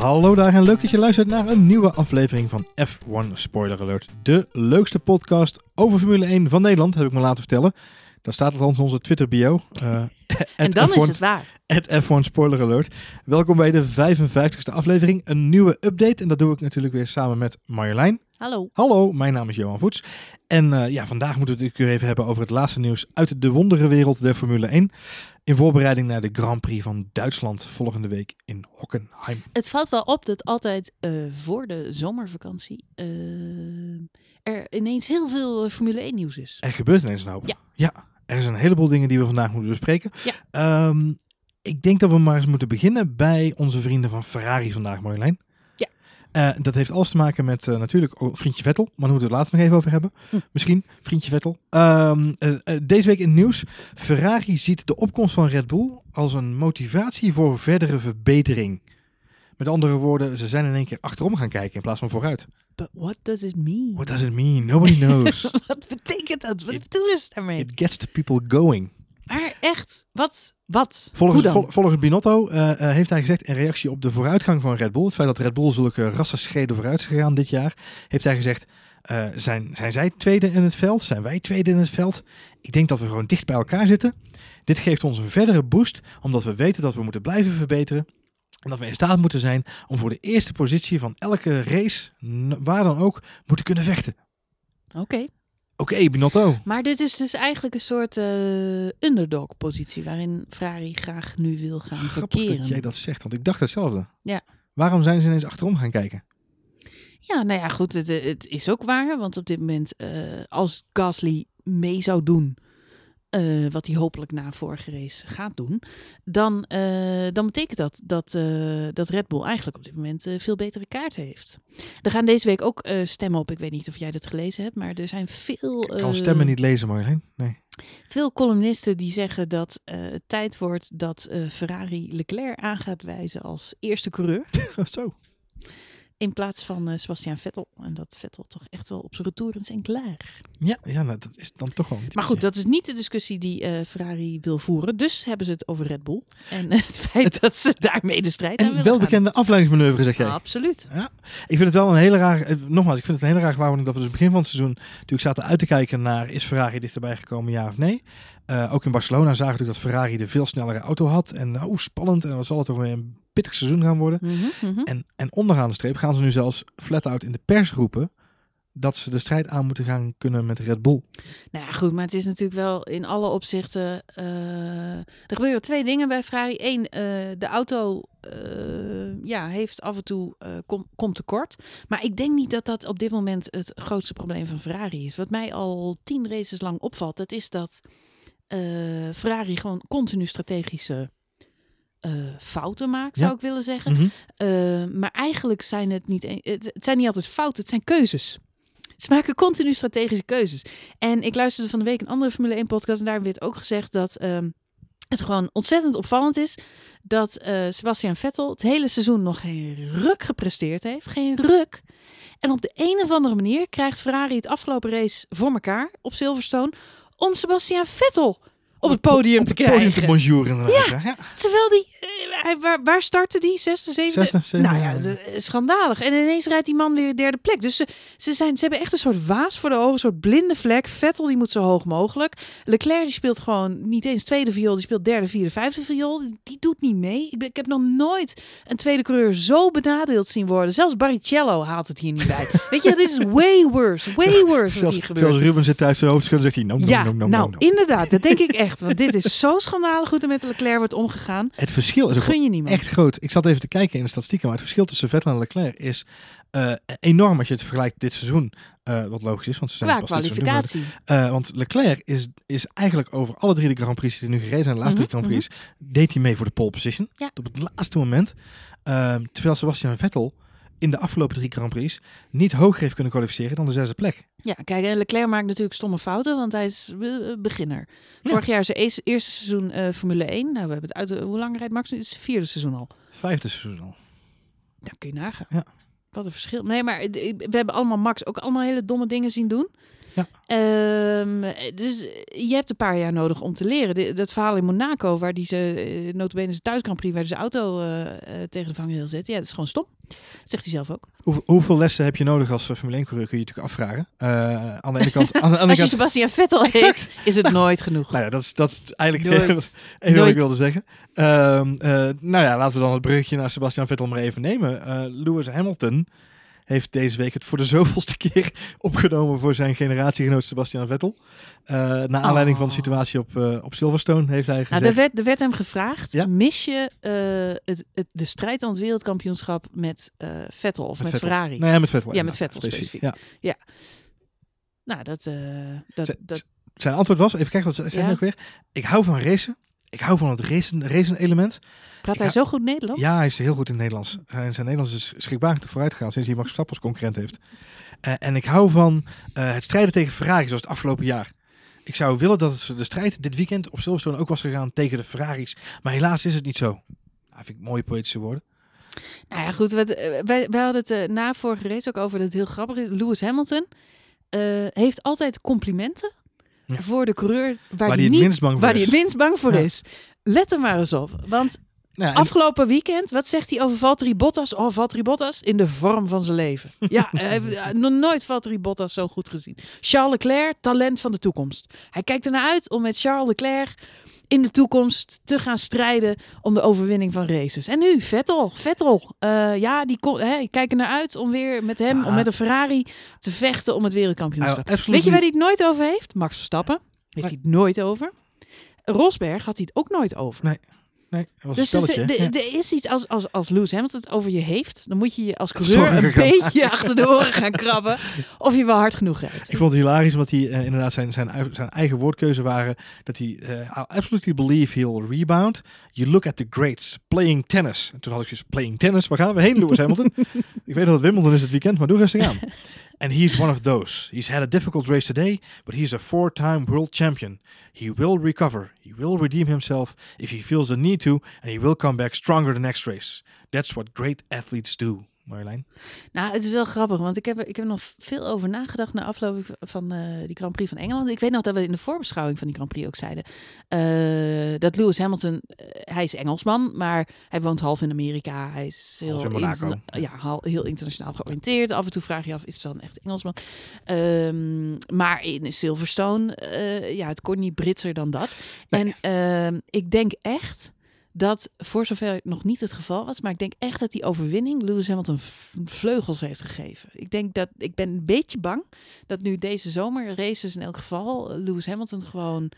Hallo daar en leuk dat je luistert naar een nieuwe aflevering van F1 Spoiler Alert. De leukste podcast over Formule 1 van Nederland, heb ik me laten vertellen. Daar staat althans onze Twitter bio. Uh, en dan is het waar. Het F1 Spoiler Alert. Welkom bij de 55ste aflevering. Een nieuwe update en dat doe ik natuurlijk weer samen met Marjolein. Hallo. Hallo, mijn naam is Johan Voets. En uh, ja, vandaag moeten we het even hebben over het laatste nieuws uit de wonderenwereld der Formule 1. In voorbereiding naar de Grand Prix van Duitsland volgende week in Hockenheim. Het valt wel op dat altijd uh, voor de zomervakantie uh, er ineens heel veel Formule 1 nieuws is. Er gebeurt ineens een hoop. Ja. ja. Er zijn een heleboel dingen die we vandaag moeten bespreken. Ja. Um, ik denk dat we maar eens moeten beginnen bij onze vrienden van Ferrari vandaag, Marjolein. Uh, dat heeft alles te maken met uh, natuurlijk oh, vriendje Vettel, maar daar moeten we het later nog even over hebben. Hm. Misschien vriendje Vettel. Um, uh, deze week in het nieuws. Ferrari ziet de opkomst van Red Bull als een motivatie voor verdere verbetering. Met andere woorden, ze zijn in één keer achterom gaan kijken in plaats van vooruit. But what does it mean? What does it mean? Nobody knows. wat betekent dat? Wat bedoelen ze daarmee? It gets the people going. Maar echt, wat? Wat? Volgens, vol, volgens Binotto uh, uh, heeft hij gezegd in reactie op de vooruitgang van Red Bull, het feit dat Red Bull zulke rassenschreden vooruit is gegaan dit jaar, heeft hij gezegd, uh, zijn, zijn zij tweede in het veld? Zijn wij tweede in het veld? Ik denk dat we gewoon dicht bij elkaar zitten. Dit geeft ons een verdere boost, omdat we weten dat we moeten blijven verbeteren. En dat we in staat moeten zijn om voor de eerste positie van elke race, waar dan ook, moeten kunnen vechten. Oké. Okay. Oké, okay, Binotto. Maar dit is dus eigenlijk een soort uh, underdog-positie waarin Ferrari graag nu wil gaan Grappig verkeren. dat jij dat zegt, want ik dacht hetzelfde. Ja. Waarom zijn ze ineens achterom gaan kijken? Ja, nou ja, goed, het, het is ook waar, want op dit moment, uh, als Gasly mee zou doen, uh, wat hij hopelijk na vorige race gaat doen, dan, uh, dan betekent dat dat, uh, dat Red Bull eigenlijk op dit moment veel betere kaarten heeft. Er gaan deze week ook stemmen op. Ik weet niet of jij dat gelezen hebt, maar er zijn veel. Ik kan stemmen niet lezen, Marjolein. Nee. Veel columnisten die zeggen dat het tijd wordt dat Ferrari Leclerc aan gaat wijzen als eerste coureur. Zo. In plaats van uh, Sebastian Vettel. En dat Vettel toch echt wel op zijn retour is en klaar. Ja, ja nou, dat is dan toch wel. Maar goed, dat is niet de discussie die uh, Ferrari wil voeren. Dus hebben ze het over Red Bull. En het feit het, dat ze daarmee de strijd en aan willen welbekende afleidingsmanoeuvre, zeg jij. Ah, absoluut. Ja, ik vind het wel een hele raar. Nogmaals, ik vind het een hele raar waarneming dat we dus begin van het seizoen natuurlijk zaten uit te kijken naar is Ferrari dichterbij gekomen, ja of nee. Ook in Barcelona zagen we natuurlijk dat Ferrari de veel snellere auto had. En oh, spannend. En wat zal het toch weer een pittig seizoen gaan worden. Mm -hmm, mm -hmm. En, en onderaan de streep gaan ze nu zelfs flat-out in de pers roepen dat ze de strijd aan moeten gaan kunnen met Red Bull. Nou ja, goed, maar het is natuurlijk wel in alle opzichten. Uh, er gebeuren twee dingen bij Ferrari. Eén, uh, de auto uh, ja, heeft af en toe kom, komt tekort. Maar ik denk niet dat dat op dit moment het grootste probleem van Ferrari is. Wat mij al tien races lang opvalt, dat is dat Ferrari gewoon continu strategische uh, fouten maakt, zou Ja. ik willen zeggen. Mhm. Uh, maar eigenlijk zijn het niet, een- het, het zijn niet altijd fouten, het zijn keuzes. Ze maken continu strategische keuzes. En ik luisterde van de week een andere Formule 1 podcast en daar werd ook gezegd dat ehm, het gewoon ontzettend opvallend is dat eh, Sebastian Vettel het hele seizoen nog geen ruk gepresteerd heeft. Geen ruk. En op de een of andere manier krijgt Ferrari het afgelopen race voor elkaar op Silverstone om Sebastian Vettel op het podium Op te podium krijgen. te bonjouren inderdaad. Ja. Ja. Terwijl die, eh, hij, waar, waar startte die? Zesde, zevende? Zesde, zevende, nou ja, is schandalig. En ineens rijdt die man weer derde plek. Dus ze, ze, zijn, ze hebben echt een soort waas voor de ogen, een soort blinde vlek. Vettel die moet zo hoog mogelijk. Leclerc die speelt gewoon niet eens tweede viool, die speelt derde, vierde, vijfde viool. Die doet niet mee. Ik, ben, ik heb nog nooit een tweede coureur zo benadeeld zien worden. Zelfs Barrichello haalt het hier niet bij. Weet je, dit is way worse, way worse wat Zelfs, hier gebeurt. zelfs Ruben zit thuis zijn hoofd schudden zegt hij, no, no, ja, no, no, nou, no, no. inderdaad, dat denk ik echt. Want dit is zo schandalig hoe er met Leclerc wordt omgegaan. Het verschil is gun je niemand. echt groot. Ik zat even te kijken in de statistieken, maar het verschil tussen Vettel en Leclerc is eh, enorm als je het vergelijkt dit seizoen. Eh, wat logisch is, want ze zijn Qua pas kwalificatie. Eh, want Leclerc is, is eigenlijk over alle drie de Grand Prix die er nu gereden zijn, de laatste Mhm, drie Grand Prix, deed hij mee voor de pole position. Ja. Op het laatste moment. Ehm, terwijl Sebastian Vettel in de afgelopen drie Grand Prix niet hoger heeft kunnen kwalificeren dan de zesde plek. Ja, kijk, en Leclerc maakt natuurlijk stomme fouten, want hij is eh, beginner. Ja. Vorig jaar zijn eerste, eerste seizoen eh, Formule 1. Nou, we hebben het uit. hoe lang rijdt Max? nu? Het is het vierde seizoen al. Vijfde seizoen al. Dan kun je nagaan. Ja. Wat een verschil. Nee, maar eh, we hebben allemaal Max ook allemaal hele domme dingen zien doen. Ja. Ehm, dus je hebt een paar jaar nodig om te leren. De- dat verhaal in Monaco, waar die ze, uh, notabene zijn Prix, waar zijn auto eh, eh, tegen de vangrail zet. Ja, dat is gewoon stom. Dat zegt hij zelf ook. Hoeveel, hoeveel lessen heb je nodig als eh, Formule 1 coureur? Kun je je natuurlijk afvragen. Eh, aan de ene kant, aan de andere Als je kant, Sebastian Vettel heet, is het nooit genoeg. nou ja, dat is, dat is eigenlijk Nooit. wat ik wilde zeggen. Ehm, eh, nou ja, laten we dan het bruggetje naar Sebastian Vettel maar even nemen. Eh, Lewis Hamilton heeft deze week het voor de zoveelste keer opgenomen voor zijn generatiegenoot Sebastian Vettel. Eh naar aanleiding van de Oh. situatie op, eh, op Silverstone heeft hij Nou, gezegd... er, werd, er werd hem gevraagd, Ja. mis je eh, het, het, de strijd om het wereldkampioenschap met Vettel of met, Vettel. Ferrari? Nee, met Vettel. Ja, met Vettel specifiek. Ja. Nou, dat, dat, dat, Zijn antwoord was, even kijken wat ze Ja. ook weer. Ik hou van racen. Ik hou van het racen, racen element. praat hij zo goed Nederlands? Ja, hij is heel goed in het Nederlands. Zijn, zijn Nederlands is schrikbarend vooruit gegaan sinds hij Max Verstappen als concurrent heeft. Eh, en ik hou van eh, het strijden tegen Ferrari zoals het afgelopen jaar. Ik zou willen dat de strijd dit weekend op Silverstone ook was gegaan tegen de Ferraris. Maar helaas is het niet zo. Nou, vind ik mooie poëtische woorden. Nou ja, goed. Wat, eh, wij, wij hadden het eh, na vorige race ook over dat het heel grappig is. Lewis Hamilton eh, heeft altijd complimenten Ja. voor de coureur waar, Waar hij het minst bang voor waar is. het minst bang voor Ja. is. Let er maar eens op. Want Nou, afgelopen weekend, wat zegt hij over Valtteri Bottas? Oh, Valtteri Bottas in de vorm van zijn leven. Ja, eh, nog nooit Valtteri Bottas zo goed gezien. Charles Leclerc, talent van de toekomst. Hij kijkt ernaar uit om met Charles Leclerc in de toekomst te gaan strijden om de overwinning van races. En nu, Vettel. Vettel, eh, ja, die kon, hè, ik kijk er naar uit om weer met hem, Ah. om met een Ferrari te vechten om het wereldkampioenschap. absoluut Weet je waar hij het nooit over heeft? Max Verstappen. Heeft hij het nooit over. Rosberg had hij het ook nooit over. Nee, dat was Dus een er er ja. er is iets als, als, als Lewis Hamilton het over je heeft, dan moet je je als coureur Zorgen een gaan beetje achter de oren gaan krabben of je wel hard genoeg rijdt. Ik vond het hilarisch, omdat hij eh, inderdaad zijn, zijn, eigen woordkeuze waren. Dat hij eh, I absolutely believe he'll rebound. You look at the greats playing tennis. En toen had ik dus playing tennis. Waar gaan we heen, Lewis Hamilton? ik weet dat het Wimbledon is het weekend, maar doe rustig aan. And he's one of those. He's had a difficult race today, but he's a four-time world champion. He will recover. He will redeem himself if he feels the need to, and he will come back stronger the next race. That's what great athletes do. Marjolein. Nou, het is wel grappig, want ik heb, ik heb nog veel over nagedacht na afloop van eh, die Grand Prix van Engeland. Ik weet nog dat we in de voorbeschouwing van die Grand Prix ook zeiden eh, dat Lewis Hamilton, eh, hij is Engelsman, maar hij woont half in Amerika. Hij is heel, interna- ja, heel internationaal georiënteerd. Af en toe vraag je af, is het wel een echt Engelsman? Ehm, maar in Silverstone, ja, het kon niet Britser dan dat. Nee. En ehm, ik denk echt dat, voor zover het nog niet het geval was, maar ik denk echt dat die overwinning Lewis Hamilton vleugels heeft gegeven. Ik denk dat, ik ben een beetje bang dat nu deze zomer races in elk geval, eh, Lewis Hamilton gewoon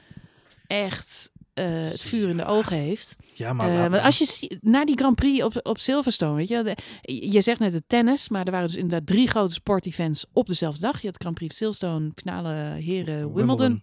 echt eh, het vuur in de ogen heeft. Ja, maar, Eh, laat- want als je na die Grand Prix op, op Silverstone, weet je, de- je zegt net het tennis, maar er waren dus inderdaad drie grote sportevents op dezelfde dag. Je had Grand Prix Silverstone, finale heren Wimbledon,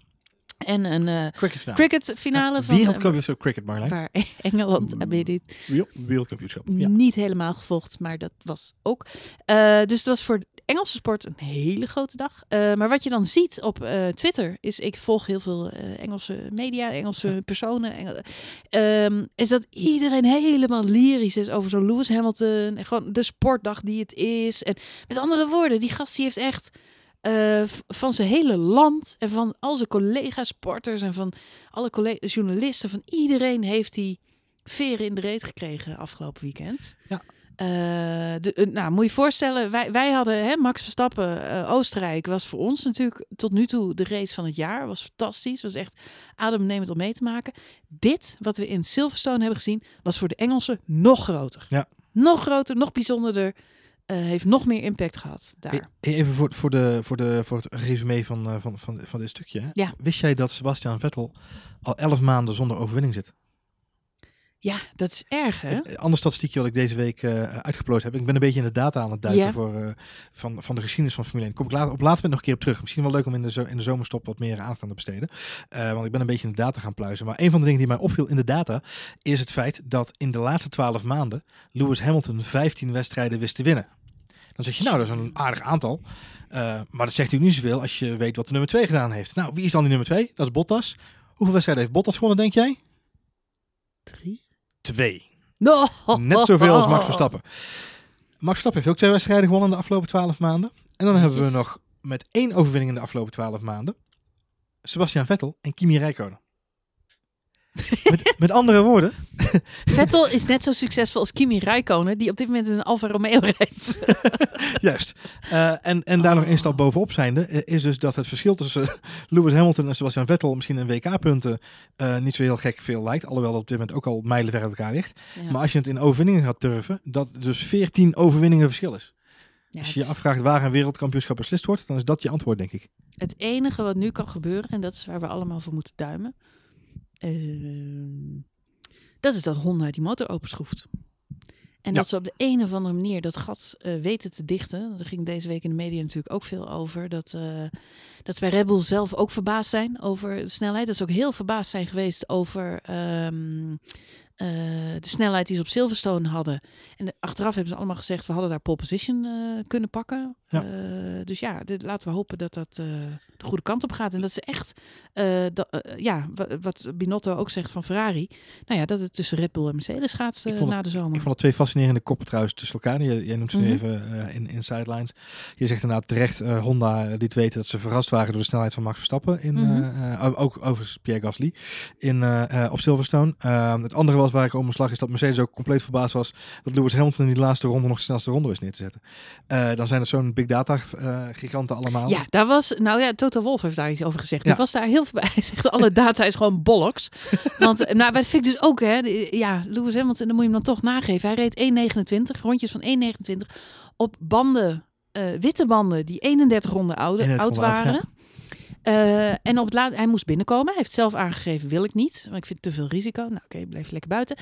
en een eh, Cricket finale. cricket finale Ja, van Wereldkampioenschap cricket, Marjolein. waar Engeland Mm. dit, Wereld- Wereldkampioenschap. Ja. niet helemaal gevolgd, maar dat was ook. Eh, dus het was voor Engelse sport een hele grote dag. Eh, maar wat je dan ziet op eh, Twitter is, ik volg heel veel eh, Engelse media, Engelse personen, Engel- ehm, is dat iedereen helemaal lyrisch is over zo'n Lewis Hamilton en gewoon de sportdag die het is. En met andere woorden, die gast die heeft echt eh, van zijn hele land en van al zijn collega sporters en van alle collega journalisten, van iedereen heeft hij veren in de reet gekregen afgelopen weekend. Ja. Eh, de, eh, nou, moet je je voorstellen, wij, wij hadden hè, Max Verstappen, Oostenrijk was voor ons natuurlijk tot nu toe de race van het jaar. Was fantastisch, was echt adembenemend om mee te maken. Dit, wat we in Silverstone hebben gezien, was voor de Engelsen nog groter. Ja. Nog groter, nog bijzonderder. Eh, heeft nog meer impact gehad daar. E- Even voor, voor, de, voor, de, voor het resume van, eh, van, van, van dit stukje. hè. Ja. Wist jij dat Sebastian Vettel al elf maanden zonder overwinning zit? Ja, dat is erg hè? Het eh, ander statistiekje wat ik deze week eh uitgeploot heb. Ik ben een beetje in de data aan het duiken Ja. voor, van, van de geschiedenis van Formule 1. Kom ik later, op later moment nog een keer op terug. Misschien wel leuk om in de, zo, in de zomerstop wat meer aandacht aan te besteden. Want ik ben een beetje in de data gaan pluizen. Maar een van de dingen die mij opviel in de data is het feit dat in de laatste twaalf maanden Lewis Hamilton 15 wedstrijden wist te winnen. Dan zeg je, nou, dat is een aardig aantal. Eh, maar dat zegt natuurlijk niet zoveel als je weet wat de nummer 2 gedaan heeft. Nou, wie is dan die nummer 2? Dat is Bottas. Hoeveel wedstrijden heeft Bottas gewonnen, denk jij? Drie. Twee. No. Net zoveel als Max Verstappen. Max Verstappen heeft ook twee wedstrijden gewonnen in de afgelopen twaalf maanden. En dan hebben we nog met één overwinning in de afgelopen twaalf maanden. Sebastian Vettel en Kimi Räikkönen. Met, met andere woorden, Vettel is net zo succesvol als Kimi Räikkönen, die op dit moment in een Alfa Romeo rijdt. juist. Eh, en, en daar nog één Oh. stap bovenop zijnde, eh, is dus dat het verschil tussen Lewis Hamilton en Sebastian Vettel misschien in WK-punten eh, niet zo heel gek veel lijkt. Alhoewel dat op dit moment ook al mijlen ver uit elkaar ligt. Ja. Maar als je het in overwinningen gaat turven, dat dus 14 overwinningen verschil is. Ja, als je je afvraagt waar een wereldkampioenschap beslist wordt, dan is dat je antwoord, denk ik. Het enige wat nu kan gebeuren, en dat is waar we allemaal voor moeten duimen, ehm, dat is dat Honda die motor openschroeft. En Ja. dat ze op de een of andere manier dat gat eh, weten te dichten. Daar ging deze week in de media natuurlijk ook veel over. Dat, eh, dat ze bij Red Bull zelf ook verbaasd zijn over de snelheid. Dat ze ook heel verbaasd zijn geweest over ehm, eh, de snelheid die ze op Silverstone hadden. En de- achteraf hebben ze allemaal gezegd, we hadden daar pole position eh, kunnen pakken. Ja. Eh, dus ja, dit, laten we hopen dat dat de goede kant op gaat. En dat ze echt, dat, ja, wa- wat Binotto ook zegt van Ferrari. Nou ja, dat het tussen Red Bull en Mercedes gaat na de zomer. Ik vond het twee fascinerende koppen trouwens tussen elkaar. Jij, jij noemt ze nu Mhm. even in, in sidelines. Je zegt inderdaad terecht, Honda liet weten dat ze verrast waren door de snelheid van Max Verstappen. In, Mhm. ook overigens Pierre Gasly in, op Silverstone. Eh, het andere was waar ik om slag is dat Mercedes ook compleet verbaasd was dat Lewis Hamilton in die laatste ronde nog de snelste ronde wist neer te zetten. Eh, dan zijn het zo'n big data eh, giganten allemaal. Ja, daar was, nou ja, Toto Wolf heeft daar iets over gezegd. Die Ja. was daar heel voorbij. Hij zegt, alle data is gewoon bollocks. Want, nou, dat vind ik dus ook, hè. Ja, Lewis Hamilton, dan moet je hem dan toch nageven. Hij reed 1,29, rondjes van 1,29 op banden, witte banden, die 31 ronden oude, 31 oud oud, Eh, en op het laat, hij moest binnenkomen. Hij heeft zelf aangegeven, wil ik niet. Want ik vind het te veel risico. Nou, oké, blijf lekker buiten.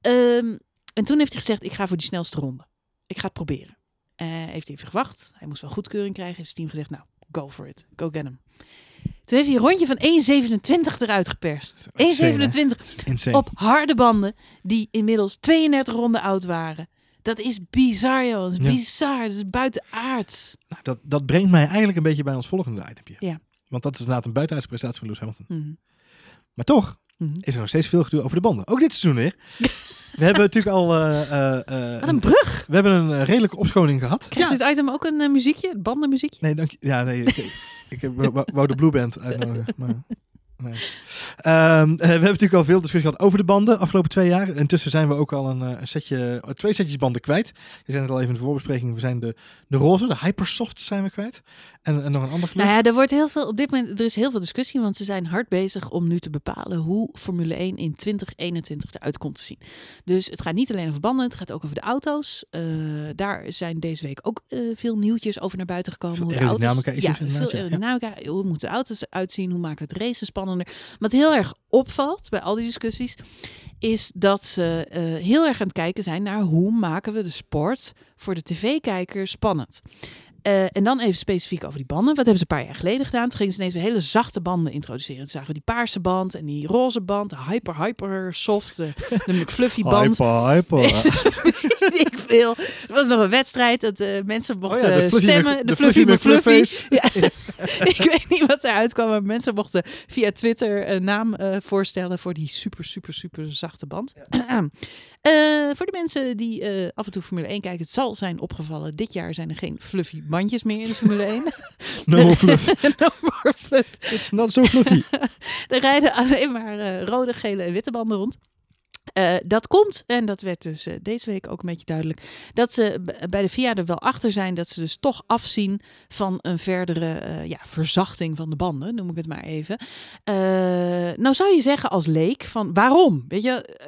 Ehm, en toen heeft hij gezegd, ik ga voor die snelste ronde. Ik ga het proberen. Eh, heeft hij even gewacht. Hij moest wel goedkeuring krijgen. Heeft zijn team gezegd, nou, go for it. Go get him. Toen heeft hij een rondje van 1,27 eruit geperst. Insane, hè? 1,27 Insane. op harde banden die inmiddels 32 ronden oud waren. Dat is bizar, joh. Dat is Ja. bizar. Dat is buitenaards. Nou, dat, dat brengt mij eigenlijk een beetje bij ons volgende itempje. Ja. Want dat is inderdaad een buitenaardse prestatie van Lewis Hamilton. Mhm. Maar toch Mhm. is er nog steeds veel gedoe over de banden. Ook dit seizoen weer. We hebben natuurlijk al... eh, eh, eh, Wat een brug. we hebben een redelijke opschoning gehad. Krijgt dit item ook een muziekje? Bandenmuziekje? Nee, dank je. Ja, nee. Ik, wou de Blue Band uitnodigen. Maar, nee. Ehm, eh, we hebben natuurlijk al veel discussie gehad over de banden afgelopen twee jaar. Intussen zijn we ook al een, eh, een setje, eh, twee setjes banden kwijt. Je zei het al even in de voorbespreking. We zijn de, de roze, de Hypersoft zijn we kwijt. En, en nog een ander kleur. Nou ja, er wordt heel veel op dit moment. Er is heel veel discussie, want ze zijn hard bezig om nu te bepalen hoe Formule 1 in 2021 eruit komt te zien. Dus het gaat niet alleen over banden, het gaat ook over de auto's. Eh, daar zijn deze week ook eh, veel nieuwtjes over naar buiten gekomen. Veel hoe de auto's, ja, veel ja. Hoe moeten de auto's eruit zien? Hoe maken we het racen Wat heel erg opvalt bij al die discussies, is dat ze eh, heel erg aan het kijken zijn naar hoe maken we de sport voor de tv-kijker spannend. Eh, en dan even specifiek over die banden. Wat hebben ze een paar jaar geleden gedaan? Toen gingen ze ineens weer hele zachte banden introduceren. Toen zagen we die paarse band en die roze band, de hyper, hyper soft, de, de McFluffy band. Hyper, hyper. ik veel. Er was nog een wedstrijd dat eh, mensen mochten Oh de Fluffy stemmen. Mc- de, de Fluffy Fluffy McFluffy. McFlufface. Ja. ik weet niet wat eruit kwam, maar mensen mochten via Twitter een naam eh, voorstellen voor die super, super, super zachte band. Eh, voor de mensen die eh, af en toe Formule 1 kijken, het zal zijn opgevallen. Dit jaar zijn er geen fluffy bandjes meer in de Formule 1. No more fluff. no more fluff. It's not so fluffy. Er rijden alleen maar eh, rode, gele en witte banden rond. Eh, dat komt, en dat werd dus eh, deze week ook een beetje duidelijk, dat ze bij de VIA er wel achter zijn dat ze dus toch afzien van een verdere eh, ja, verzachting van de banden, noem ik het maar even. Eh, nou zou je zeggen als leek van waarom? Weet je,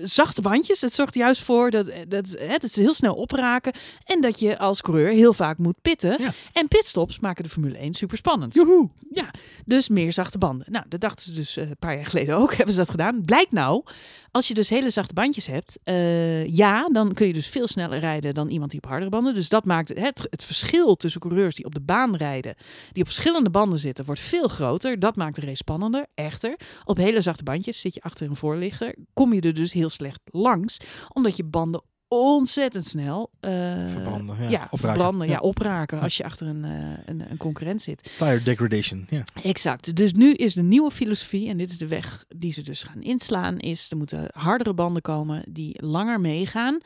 zachte bandjes, het zorgt juist voor dat, eh, dat, hè, dat ze heel snel opraken en dat je als coureur heel vaak moet pitten. Ja. En pitstops maken de Formule 1 super spannend. Joehoe. Ja, dus meer zachte banden. Nou, dat dachten ze dus eh, een paar jaar geleden ook. Hebben ze dat gedaan. Blijkt nou, als je dus hele zachte bandjes hebt, eh, ja, dan kun je dus veel sneller rijden dan iemand die op hardere banden. Dus dat maakt het, het verschil tussen coureurs die op de baan rijden, die op verschillende banden zitten, wordt veel groter. Dat maakt de race spannender. Echter, op hele zachte bandjes zit je achter een voorligger, kom je er dus heel slecht langs, omdat je banden ontzettend snel eh, Verbranden, ja. ja, Opraken. verbranden, ja. Ja. opraken als je achter een, eh, een, een concurrent zit. Tire degradation. Ja. Exact. Dus nu is de nieuwe filosofie, en dit is de weg die ze dus gaan inslaan, is er moeten hardere banden komen die langer meegaan.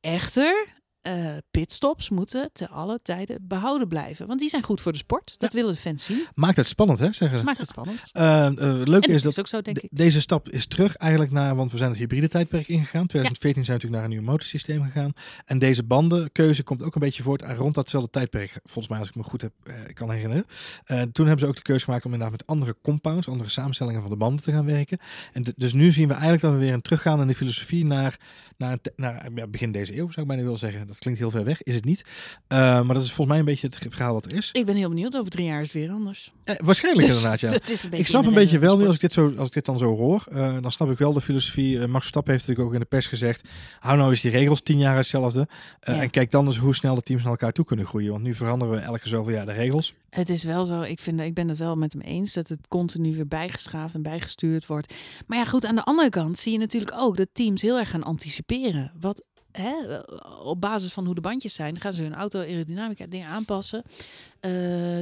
Echter, eh, pitstops moeten te alle tijden behouden blijven. Want die zijn goed voor de sport. Dat willen de fans zien. Maakt het spannend, hè, zeggen ze. Maakt het spannend. Uh, uh, leuk is dat dat is ook zo, denk de- ik. deze stap is terug eigenlijk naar, want we zijn het hybride tijdperk ingegaan. 2014 zijn we natuurlijk naar een nieuw motorsysteem gegaan. En deze bandenkeuze komt ook een beetje voort rond datzelfde tijdperk. Volgens mij, als ik me goed heb, eh, kan herinneren. Eh, toen hebben ze ook de keuze gemaakt om inderdaad met andere compounds, andere samenstellingen van de banden te gaan werken. En dus nu zien we eigenlijk dat we weer een teruggaan in de filosofie naar, naar ja, begin deze eeuw, zou ik bijna willen zeggen. Dat klinkt heel ver weg, is het niet. Eh, maar dat is volgens mij een beetje het verhaal wat er is. Ik ben heel benieuwd. Over drie jaar is het weer anders. Eh, waarschijnlijk Dus inderdaad, ja. dat is een Ik snap een beetje wel nu als ik dit, zo, als ik dit dan zo hoor. eh, dan snap ik wel de filosofie. Eh, Max Verstappen heeft natuurlijk ook in de pers gezegd. Hou nou eens die regels tien jaar hetzelfde. Ja. En kijk dan eens hoe snel de teams naar elkaar toe kunnen groeien. Want nu veranderen we elke zoveel jaar de regels. Het is wel zo, ik, vind, ik ben het wel met hem eens dat het continu weer bijgeschaafd en bijgestuurd wordt. Maar ja, goed, aan de andere kant zie je natuurlijk ook dat teams heel erg gaan anticiperen. Wat op basis van hoe de bandjes zijn, gaan ze hun auto aerodynamica dingen aanpassen. Eh,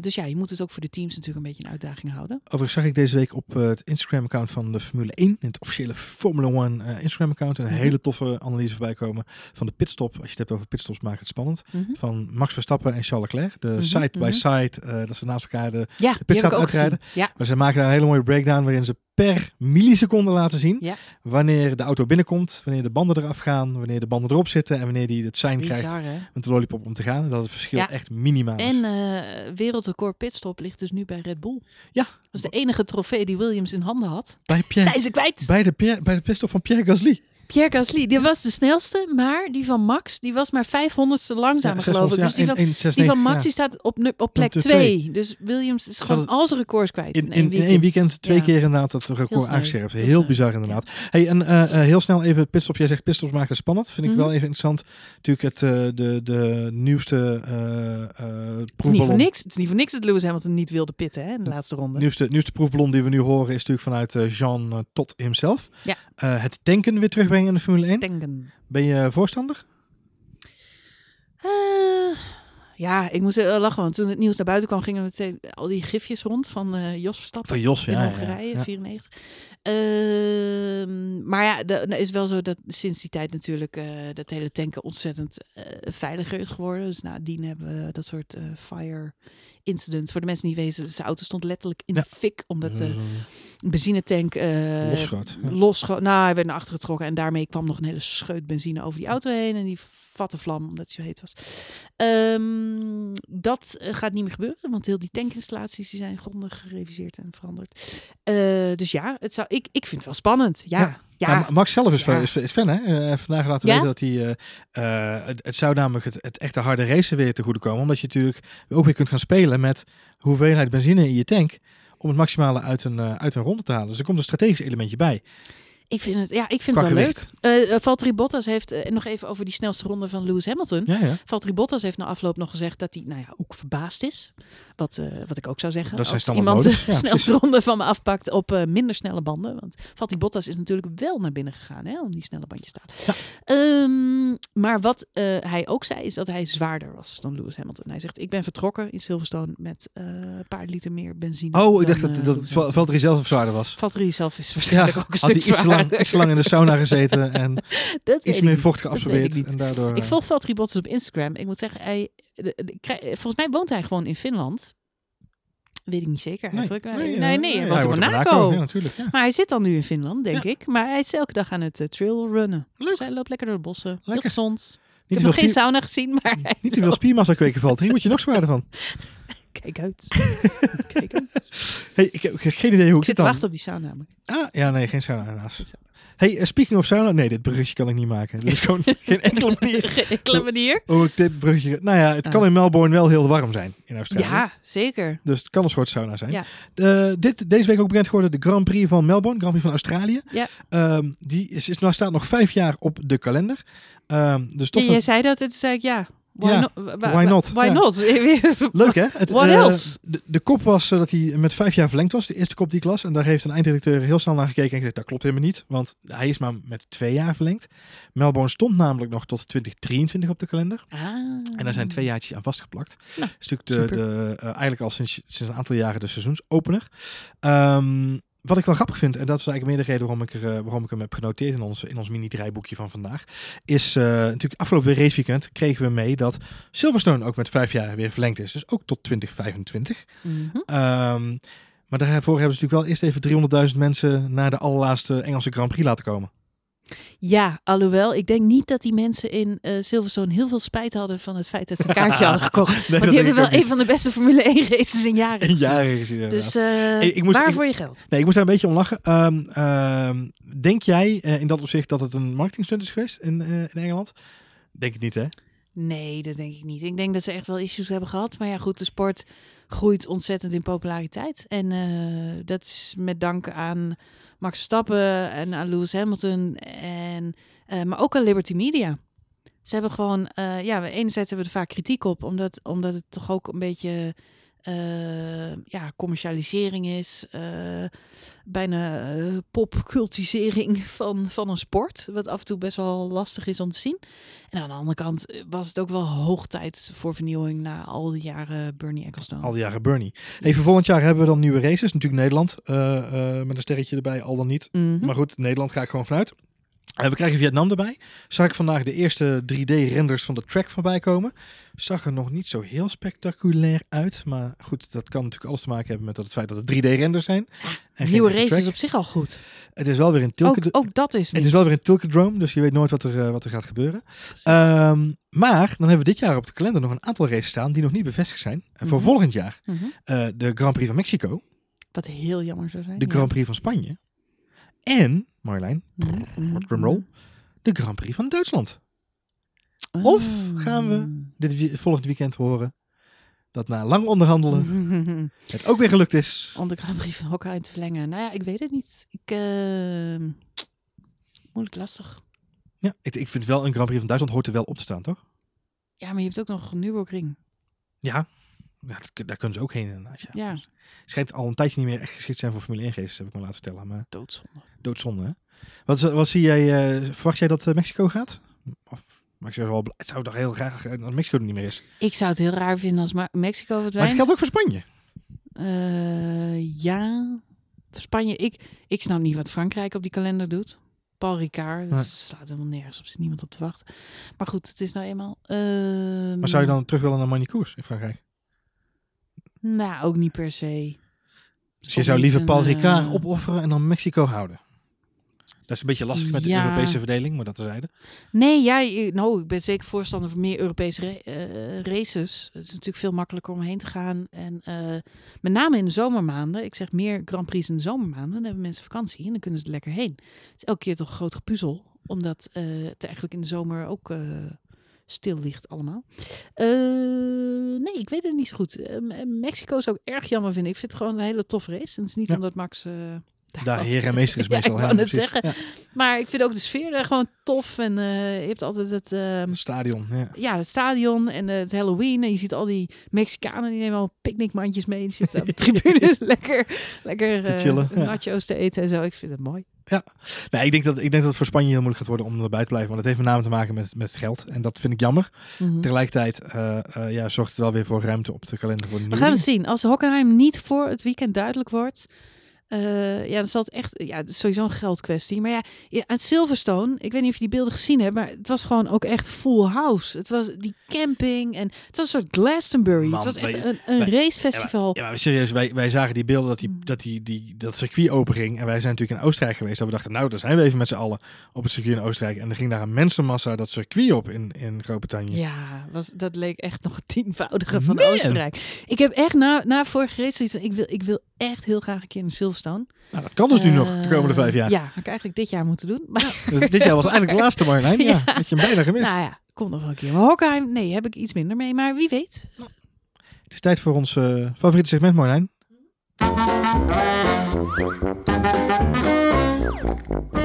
dus ja, je moet het ook voor de teams natuurlijk een beetje een uitdaging houden. Overigens zag ik deze week op eh, het Instagram-account van de Formule 1. In het officiële Formula 1 eh, Instagram-account. Een Mhm. hele toffe analyse voorbij komen van de pitstop. Als je het hebt over pitstops, maakt het spannend. Mhm. Van Max Verstappen en Charles Leclerc. De side by mhm. side. dat ze naast elkaar de Ja, heb pitstop uitrijden. Ja, Maar ze maken daar een hele mooie breakdown waarin ze per milliseconde laten zien Ja. wanneer de auto binnenkomt, wanneer de banden eraf gaan, wanneer de banden erop zitten en wanneer die het sein krijgt hè. met de lollipop om te gaan. Dat het verschil Ja. echt minimaal is. En wereldrecord pitstop ligt dus nu bij Red Bull. Ja. Dat is de enige trofee die Williams in handen had. bij, Pierre, Zijn ze kwijt? bij, de Pierre, bij de pitstop van Pierre Gasly. Pierre Gasly, die was de snelste, maar die van Max, die was maar 500ste langzamer, geloof ik. Dus die van, die van Max die staat op, op plek Op de 2. Dus Williams is gewoon al zijn records kwijt. in, in, in één weekend twee Ja. keer inderdaad dat record aangescherpt. Heel Heel bizar inderdaad. Hey, en eh, eh, heel snel even pitstop. Jij zegt pitstops maakt het spannend. Vind ik Mhm. wel even interessant. Natuurlijk het, eh, de, de nieuwste eh, Het is niet proefballon. voor niks. Het is niet voor niks dat Lewis Hamilton niet wilde pitten hè, in de laatste ronde. Nieuwste, nieuwste proefballon die we nu horen is natuurlijk vanuit Jean Tot himself. Ja. Het tanken weer terugbrengen in de Formule 1. Denken. Ben je voorstander? Eh, ja, ik moest eh, lachen, want toen het nieuws naar buiten kwam, gingen meteen al die gifjes rond van eh, Jos Verstappen. Van Jos, in ja. ja, Hongarije, ja. 94. Ehm, maar ja, nou is wel zo dat sinds die tijd natuurlijk dat hele tanken ontzettend veiliger is geworden. Dus nadien hebben we dat soort fire incidents. Voor de mensen die niet weten, zijn auto stond letterlijk in Ja. de fik, omdat de eh, benzinetank eh Losschoot, ja. losgo- Nou, hij werd naar achter getrokken en daarmee kwam nog een hele scheut benzine over die auto heen en die vatte vlam omdat hij zo heet was. Ehm, dat eh, gaat niet meer gebeuren, want heel die tankinstallaties die zijn grondig gereviseerd en veranderd. Eh, dus ja, het zou, ik, ik vind het wel spannend. Ja, Ja. Ja. Nou, Max zelf is, Ja. is, is fan, hè? Eh, vandaag laten Ja? weten dat hij... eh, eh, het, het zou namelijk het, het echte harde racen weer te goede komen. Omdat je natuurlijk ook weer kunt gaan spelen met hoeveelheid benzine in je tank. Om het maximale uit een, uit een ronde te halen. Dus er komt een strategisch elementje bij. Ik vind het, ja, ik vind Qua het wel gewicht. leuk. Eh, Valtteri Bottas heeft, eh, nog even over die snelste ronde van Lewis Hamilton. Ja, ja. Valtteri Bottas heeft na afloop nog gezegd dat hij nou ja, ook verbaasd is. Wat, wat ik ook zou zeggen. Dat als iemand de Ja, snelste ronde van me afpakt op minder snelle banden. Want Valtteri Bottas is natuurlijk wel naar binnen gegaan hè, om die snelle bandjes te halen. Ehm, maar wat hij ook zei is dat hij zwaarder was dan Lewis Hamilton. Hij zegt ik ben vertrokken in Silverstone met een paar liter meer benzine. Oh, ik dacht dat, dat. Valtteri zelf zwaarder was. Valtteri zelf is waarschijnlijk ook een stuk iets zwaarder. iets lang in de sauna gezeten en iets ik meer vocht ik geabsorbeerd. niet. En daardoor, Ik eh, volg Valtteri Bottas op Instagram. Ik moet zeggen, hij, de- ik volgens mij woont hij gewoon in Finland. Weet ik niet zeker eigenlijk. Nee, nee, eh, nee, hij hij woont in Monaco. Ja, natuurlijk. Ja. Maar hij zit dan nu in Finland, denk ik. Maar hij is elke dag aan het uh, trailrunnen. Leuk. Dus hij loopt lekker door de bossen. Heel Lekker. Ik Niet heb te nog geen sauna gezien, maar Niet te veel spiermassa kweken valt. Hier word je nog zwaarder van. kijk uit. kijk uit. Hey, ik heb geen idee hoe Ik ik zit te wachten op die sauna. Ah, ja, nee, geen sauna helaas. Geen sauna. Hey, eh, speaking of sauna... Nee, dit bruggetje kan ik niet maken. Dit is gewoon geen enkele manier Geen enkele manier. hoe ik dit bruggetje... Nou ja, het Ah. kan in Melbourne wel heel warm zijn in Australië. Ja, zeker. Dus het kan een soort sauna zijn. Ja. Eh, dit, deze week ook bekend geworden de Grand Prix van Melbourne, Grand Prix van Australië. Ja. Ehm, die is, is, nou staat nog vijf jaar op de kalender. Ehm, dus toch Ja, jij zei dat, en toen zei ik ja. Why, Ja, not? Why not? Why Ja. not? Leuk hè? Het, What eh, else? De, de kop was eh, dat hij met vijf jaar verlengd was. De eerste kop die ik las. En daar heeft een eindredacteur heel snel naar gekeken en gezegd, dat klopt helemaal niet. Want hij is maar met twee jaar verlengd. Melbourne stond namelijk nog tot 2023 op de kalender. Ah. En daar zijn twee jaartjes aan vastgeplakt. Nou, Dat is natuurlijk de, de, eh, eigenlijk al sinds, sinds een aantal jaren de seizoensopener. Ehm, wat ik wel grappig vind, en dat is eigenlijk meer de reden waarom ik, er, eh, waarom ik hem heb genoteerd in ons, in ons mini-draaiboekje van vandaag, is eh, natuurlijk afgelopen raceweekend kregen we mee dat Silverstone ook met vijf jaar weer verlengd is. Dus ook tot 2025. Mhm. Ehm, maar daarvoor hebben ze natuurlijk wel eerst even 300.000 mensen naar de allerlaatste Engelse Grand Prix laten komen. Ja, alhoewel, ik denk niet dat die mensen in eh Silverstone heel veel spijt hadden van het feit dat ze een kaartje hadden gekocht. Nee, Want die hebben wel een niet. van de beste Formule 1 races in jaren. In jaren gezien. Dus eh ik moest- waar ik- voor je geld? Nee, ik moest daar een beetje om lachen. Ehm, ehm, denk jij eh, in dat opzicht dat het een marketingstunt is geweest in, eh, in Engeland? Denk ik niet, hè? Nee, dat denk ik niet. Ik denk dat ze echt wel issues hebben gehad. Maar ja, goed, de sport groeit ontzettend in populariteit. En eh, dat is met dank aan Max Verstappen en aan Lewis Hamilton. En, eh, maar ook aan Liberty Media. Ze hebben gewoon, eh, ja, enerzijds hebben we er vaak kritiek op, omdat, omdat het toch ook een beetje eh, ja, commercialisering is. eh, bijna eh, popcultisering van, van een sport. Wat af en toe best wel lastig is om te zien. En aan de andere kant was het ook wel hoog tijd voor vernieuwing na al die jaren Bernie Ecclestone. Al die jaren Bernie. Even volgend jaar hebben we dan nieuwe races. Natuurlijk Nederland met een sterretje erbij, al dan niet. Mhm. Maar goed, Nederland ga ik gewoon vanuit. We krijgen Vietnam erbij. Zag ik vandaag de eerste 3D-renders van de track voorbij komen. Zag er nog niet zo heel spectaculair uit. Maar goed, dat kan natuurlijk alles te maken hebben met het feit dat het 3D-renders zijn. En Nieuwe race track. is op zich al goed. Het is wel weer in Tilke. Ook, ook dat is Het is wel weer een Tilkedrome, dus je weet nooit wat er, eh, wat er gaat gebeuren. Ehm, maar dan hebben we dit jaar op de kalender nog een aantal races staan die nog niet bevestigd zijn. En voor Mhm. volgend jaar Mhm. eh, de Grand Prix van Mexico, Wat heel jammer zou zijn. de. Grand Prix van Spanje en, Marjolein, Mhm, mhm, drumroll, de Grand Prix van Duitsland. Of mhm. gaan we dit volgend weekend horen dat na lang onderhandelen het ook weer gelukt is. Om de Grand Prix van Hockenheim te verlengen. Nou ja, ik weet het niet. Ik, eh, moeilijk lastig. Ja, ik, ik vind wel een Grand Prix van Duitsland hoort er wel op te staan, toch? Ja, maar je hebt ook nog een Nürburgring. Ja, ja dat- daar kunnen ze ook heen inderdaad. Ja. Ja, Schijnt al een tijdje niet meer echt geschikt zijn voor Formule 1 races, heb ik me laten vertellen. Maar doodzonde. doodzonde, hè? Wat, wat zie jij, eh, verwacht jij dat eh, Mexico gaat? Of, maar ik zou, wel, blij- ik zou toch heel graag eh, dat Mexico er niet meer is. Ik zou het heel raar vinden als Mexico Maar verdwijnt. het geldt ook voor Spanje. Eh, ja, Spanje. Ik, ik snap niet wat Frankrijk op die kalender doet. Paul Ricard, dat Nee. slaat helemaal nergens op. Er niemand op te wachten. Maar goed, het is nou eenmaal... ehm, Maar zou je dan terug willen naar Manicours in Frankrijk? Nou, ook niet per se. Dus je zou liever Paul Ricard op opofferen en dan Mexico houden? Dat is een beetje lastig met de. Europese verdeling, maar dat terzijde. Nee, ja, nou, ik ben zeker voorstander van meer Europese ra- eh, races. Het is natuurlijk veel makkelijker om heen te gaan. En eh, met name in de zomermaanden. Ik zeg meer Grand Prix in de zomermaanden. Dan hebben mensen vakantie en dan kunnen ze er lekker heen. Het is elke keer toch een groot gepuzzel. Omdat eh, het eigenlijk in de zomer ook eh, stil ligt allemaal. Eh, nee, ik weet het niet zo goed. Eh, Mexico zou ik erg jammer vinden. Ik vind het gewoon een hele toffe race. En het is niet Ja. omdat Max... eh, Daar heer en meester is meestal. ik ja, net precies. zeggen. Ja, Maar ik vind ook de sfeer er gewoon tof. En je hebt altijd het, ehm, het stadion. Ja. ja, het stadion en het Halloween. En je ziet al die Mexicanen, die nemen al picknickmandjes mee. Die zitten op de tribunes lekker, lekker Te chillen, nachos te eten en zo. Ik vind het mooi. Nee, ik denk, dat, ik denk dat het voor Spanje heel moeilijk gaat worden om erbij te blijven. Want het heeft met name te maken met, met geld. En dat vind ik jammer. Mhm. Tegelijkertijd eh, eh, ja, zorgt het wel weer voor ruimte op de kalender voor de We gaan het zien. Als Hockenheim niet voor het weekend duidelijk wordt... eh, ja, dan zal het echt... Ja, het is sowieso een geldkwestie. Maar ja, ja, aan Silverstone... Ik weet niet of je die beelden gezien hebt... Maar het was gewoon ook echt full house. Het was die camping en... Het was een soort Glastonbury. Man, het was echt wij- een, een wij- racefestival. Ja, maar serieus, wij, wij zagen die beelden dat, die, Mm. dat, die, die, dat circuit openging. En wij zijn natuurlijk in Oostenrijk geweest. Dat we dachten, nou, daar zijn we even met z'n allen op het circuit in Oostenrijk. En er ging daar een mensenmassa dat circuit op in, in Groot-Brittannië. Ja, was, dat leek echt nog het tienvoudige van Man. Oostenrijk. Ik heb echt na, na vorige race zoiets van, ik wil, ik wil echt heel graag een keer naar Silverstone. Nou, dat kan dus nu nog, de komende Eh, vijf jaar. Ja, had ik eigenlijk dit jaar moeten doen. Maar Dus dit jaar was eigenlijk de laatste Marjolein. Ja, Ja. dat je hem bijna gemist. nou ja, komt nog wel een keer. Maar Hockenheim, nee, heb ik iets minder mee. Maar wie weet. Het is tijd voor ons eh, favoriete segment, Marjolein.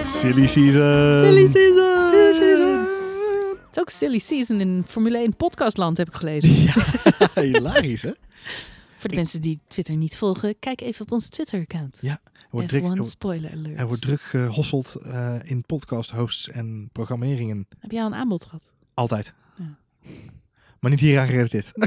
Silly season. Silly season! Silly season. Het is ook silly season in Formule 1 podcastland, heb ik gelezen. Hilarisch, hè? Voor de mensen die Twitter niet volgen, kijk even op ons Twitter-account. Ja, Er wordt druk, F1 er, spoiler alert. er wordt druk gehosseld eh, in podcast hosts en programmeringen. Heb jij al een aanbod gehad? Altijd. Ja. Maar niet hieraan gerelateerd.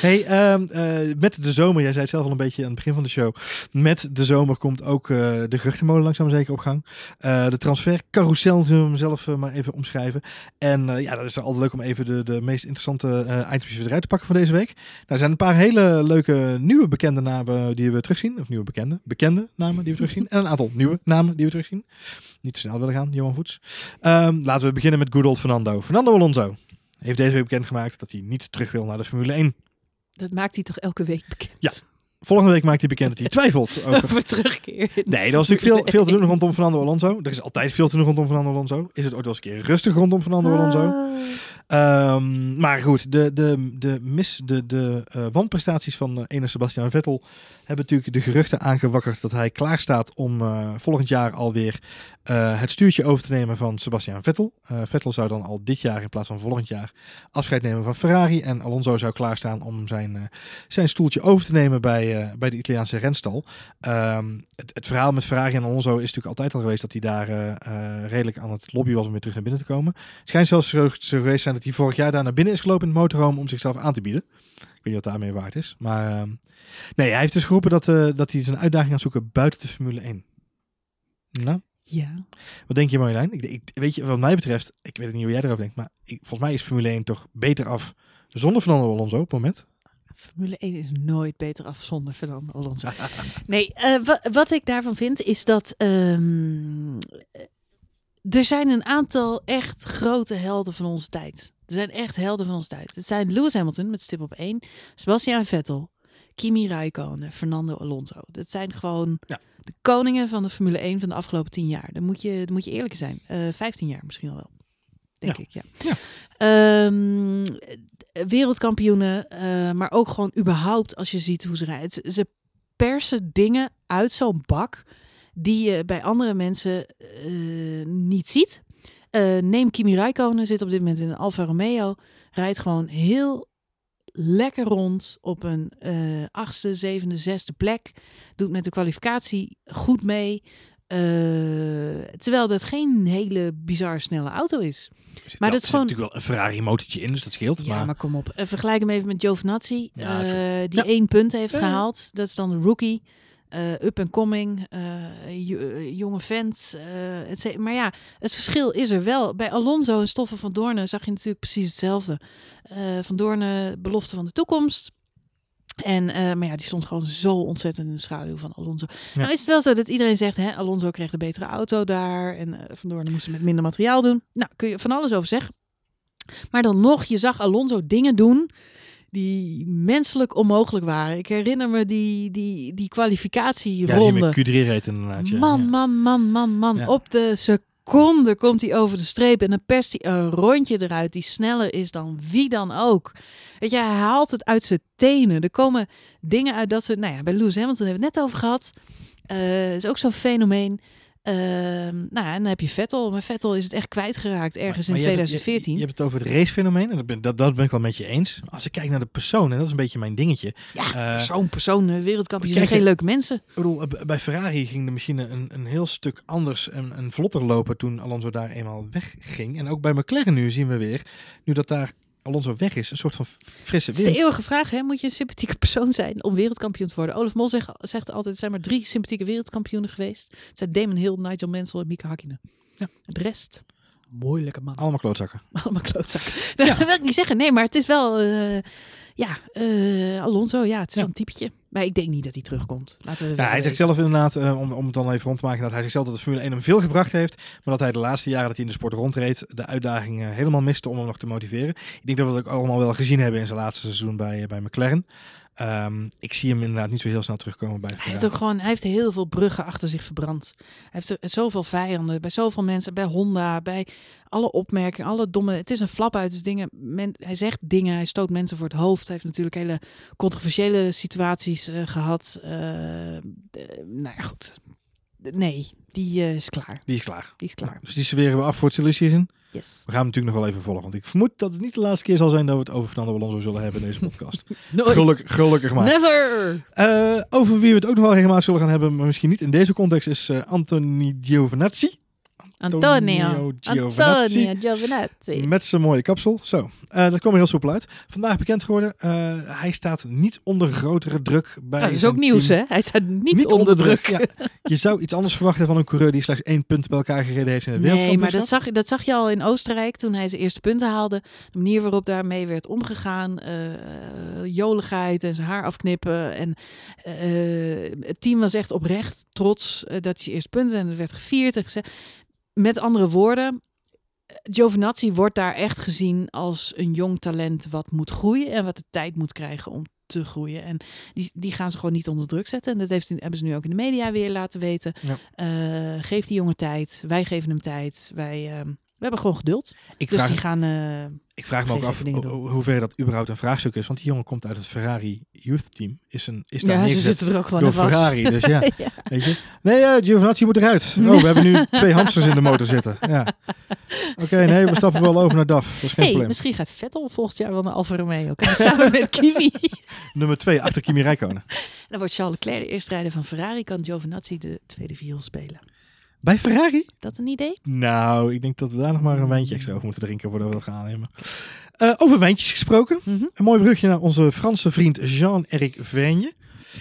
Hey, ehm, eh, met de zomer, jij zei het zelf al een beetje aan het begin van de show. Met de zomer komt ook uh, de geruchtenmolen langzaam zeker op gang. Uh, de transfercarousel zullen we hem zelf maar even omschrijven. En ja, dat is altijd leuk om even de, de meest interessante items eruit te pakken van deze week. Er zijn een paar hele leuke nieuwe bekende namen die we terugzien. Of nieuwe bekende, bekende namen die we terugzien. en een aantal nieuwe namen die we terugzien. Niet te snel willen gaan, Johan Voets. Um, laten we beginnen met good old Fernando. Fernando Alonso heeft deze week bekendgemaakt dat hij niet terug wil naar de Formule 1. Dat maakt hij toch elke week bekend? Ja. Volgende week maakt hij bekend dat hij twijfelt over, over terugkeer. Nee, dat was natuurlijk veel, veel te doen rondom Fernando Alonso. Er is altijd veel te doen rondom Fernando Alonso. Is het ooit wel eens een keer rustig rondom Fernando Alonso? Ah. Um, maar goed, de, de, de, mis, de, de uh, wanprestaties van uh, ene Sebastian Vettel hebben natuurlijk de geruchten aangewakkerd dat hij klaar staat om uh, volgend jaar alweer het stuurtje over te nemen van Sebastian Vettel. Vettel zou dan al dit jaar in plaats van volgend jaar afscheid nemen van Ferrari. En Alonso zou klaarstaan om zijn, zijn stoeltje over te nemen bij, bij de Italiaanse renstal. Um, het, het, verhaal met Ferrari en Alonso is natuurlijk altijd al geweest dat hij daar redelijk aan het lobby was om weer terug naar binnen te komen. Het schijnt zelfs zo, zo geweest zijn dat hij vorig jaar daar naar binnen is gelopen in het motorhome om zichzelf aan te bieden. Ik weet niet wat daarmee waard is. Maar uh, nee, hij heeft dus geroepen dat, uh, dat hij zijn uitdaging gaat zoeken buiten de Formule 1. Nou? Ja. Wat denk je Marjolein? Ik, ik, weet je, wat mij betreft, ik weet niet hoe jij erover denkt, maar ik, volgens mij is Formule 1 toch beter af zonder Fernando Alonso op het moment. Formule 1 is nooit beter af zonder Fernando Alonso. nee, uh, wat ik daarvan vind is dat um, er zijn een aantal echt grote helden van onze tijd. Er zijn echt helden van onze tijd. Het zijn Lewis Hamilton met stip op 1, Sebastian Vettel, Kimi Räikkönen, Fernando Alonso. Dat zijn gewoon ja. de koningen van de Formule 1 van de afgelopen 10 jaar. Dan moet je, dan moet je eerlijk zijn. Uh, eh, 15 jaar misschien al wel. Denk ik, ja. ja. Um, wereldkampioenen, uh, maar ook gewoon überhaupt als je ziet hoe ze rijden. Ze persen dingen uit zo'n bak die je bij andere mensen uh, niet ziet. Uh, neem Kimi Räikkönen, zit op dit moment in een Alfa Romeo. Rijdt gewoon heel lekker rond op een uh, achtste, zevende, zesde plek. Doet met de kwalificatie goed mee. Uh, terwijl dat geen hele bizar snelle auto is. maar dat is gewoon natuurlijk wel een Ferrari motortje in, dus dat scheelt. Ja, maar, kom op. vergelijk hem even met Giovinazzi, ja, die ja. één punt heeft gehaald. Dat is dan de rookie. Uh, up and coming, uh, jonge vent. Uh, maar ja, het verschil is er wel. Bij Alonso en Stoffen van Doornen zag je natuurlijk precies hetzelfde. van Doornen, belofte van de toekomst. En, maar ja, die stond gewoon zo ontzettend in de schaduw van Alonso. Nou is het wel zo dat iedereen zegt, hè, Alonso kreeg de betere auto daar. En Van Doornen moest met minder materiaal doen. Nou, kun je van alles over zeggen. Maar dan nog, je zag Alonso dingen doen die menselijk onmogelijk waren. Ik herinner me die, die, die kwalificatieronde. Ja, die met Q3 inderdaad. Ja. Man, man, man, man, man. Op de seconde komt hij over de streep en dan perst hij een rondje eruit die sneller is dan wie dan ook. Weet je, hij haalt het uit zijn tenen. Er komen dingen uit dat ze, nou ja, bij Lewis Hamilton hebben we het net over gehad. Uh, is ook zo'n fenomeen. Uh, nou, en dan heb je Vettel. Maar Vettel is het echt kwijtgeraakt ergens in 2014. Je, je, hebt het over het racefenomeen. En dat ben, dat, dat ben ik wel met je eens. Als ik kijk naar de persoon, en dat is een beetje mijn dingetje. Ja, uh, persoon, persoon, wereldkampioen zijn geen leuke mensen. Ik bedoel, bij Ferrari ging de machine een, een heel stuk anders en, en vlotter lopen toen Alonso daar eenmaal wegging. En ook bij McLaren nu zien we weer, nu dat daar Alonso weg is, een soort van frisse wind. Het is de eeuwige vraag, hè? moet je een sympathieke persoon zijn om wereldkampioen te worden? Olaf Mol zegt, zegt altijd, er zijn maar drie sympathieke wereldkampioenen geweest. Het zijn Damon Hill, Nigel Mansell en Mika Hakkinen. Ja. De rest, moeilijke man. Allemaal klootzakken. Allemaal klootzakken. Ja. dat wil ik niet zeggen, nee, maar het is wel... Uh, ja, uh, Alonso, ja, het is ja. een typetje. Maar ik denk niet dat hij terugkomt. Laten we ja, hij zegt zelf inderdaad, uh, om, om het dan even rond te maken, dat hij zegt zelf dat de Formule 1 hem veel gebracht heeft. Maar dat hij de laatste jaren dat hij in de sport rondreed, de uitdaging helemaal miste om hem nog te motiveren. Ik denk dat we het ook allemaal wel gezien hebben in zijn laatste seizoen bij, bij McLaren. Um, ik zie hem inderdaad niet zo heel snel terugkomen bij Hij heeft ook gewoon, hij heeft heel veel bruggen achter zich verbrand. Hij heeft er zoveel vijanden, bij zoveel mensen, bij Honda, bij alle opmerkingen, alle domme. Het is een flap uit. Dus dingen, men, hij zegt dingen, hij stoot mensen voor het hoofd. Hij heeft natuurlijk hele controversiële situaties uh, gehad. Uh, nou ja, goed. Nee, die uh, is klaar. Die is klaar. Die is klaar. Dus die serveren we af voor het silly season. Yes. We gaan hem natuurlijk nog wel even volgen. Want ik vermoed dat het niet de laatste keer zal zijn dat we het over Fernando Alonso zullen hebben in deze podcast. Geluk, gelukkig maar. Never! Uh, over wie we het ook nog wel regelmatig zullen gaan hebben, maar misschien niet in deze context, is uh, Anthony Giovinazzi. Antonio. Giovinazzi. Antonio Giovinazzi. Met zijn mooie kapsel. Zo, eh, dat kwam er heel soepel uit. Vandaag bekend geworden, eh, hij staat niet onder grotere druk bij Nou, dat is ook nieuws, team. hè? Hij staat niet, onder druk. Ja. Je zou iets anders verwachten van een coureur die slechts één punt bij elkaar gereden heeft in het Nee, maar dat zag, dat zag je al in Oostenrijk toen hij zijn eerste punten haalde. De manier waarop daarmee werd omgegaan. eh, joligheid en zijn haar afknippen. En het team was echt oprecht trots dat hij zijn eerste punten en het werd gevierd en gezegd. Met andere woorden, Giovinazzi wordt daar echt gezien als een jong talent wat moet groeien en wat de tijd moet krijgen om te groeien. En die, die gaan ze gewoon niet onder druk zetten. En dat heeft, hebben ze nu ook in de media weer laten weten. Ja. Eh, geef die jongen tijd. Wij geven hem tijd. Wij, ehm, we hebben gewoon geduld. Ik Dus vraag, die gaan... eh, ik vraag me ook af gekke dingen doen. ho- hoeverre dat überhaupt een vraagstuk is. Want die jongen komt uit het Ferrari Youth Team. Is, een, is daar ja, ze zitten er ook gewoon door. Ferrari. Dus ja, ja. weet je. Nee, uh, Giovinazzi moet eruit. Oh, we hebben nu twee hamsters in de motor zitten. Ja. Oké, nee, we stappen wel over naar DAF. Dat is geen Hey, probleem. misschien gaat Vettel volgend jaar wel naar Alfa Romeo. Samen met Kimi. Nummer twee, achter Kimi Räikkönen. Dan wordt Charles Leclerc de eerste rijder van Ferrari. Kan Giovinazzi de tweede viool spelen. Bij Ferrari? Dat een idee? Nou, ik denk dat we daar nog maar een wijntje extra over moeten drinken voordat we dat gaan aannemen. Eh, over wijntjes gesproken. Mhm. Een mooi brugje naar onze Franse vriend Jean-Eric Vergne.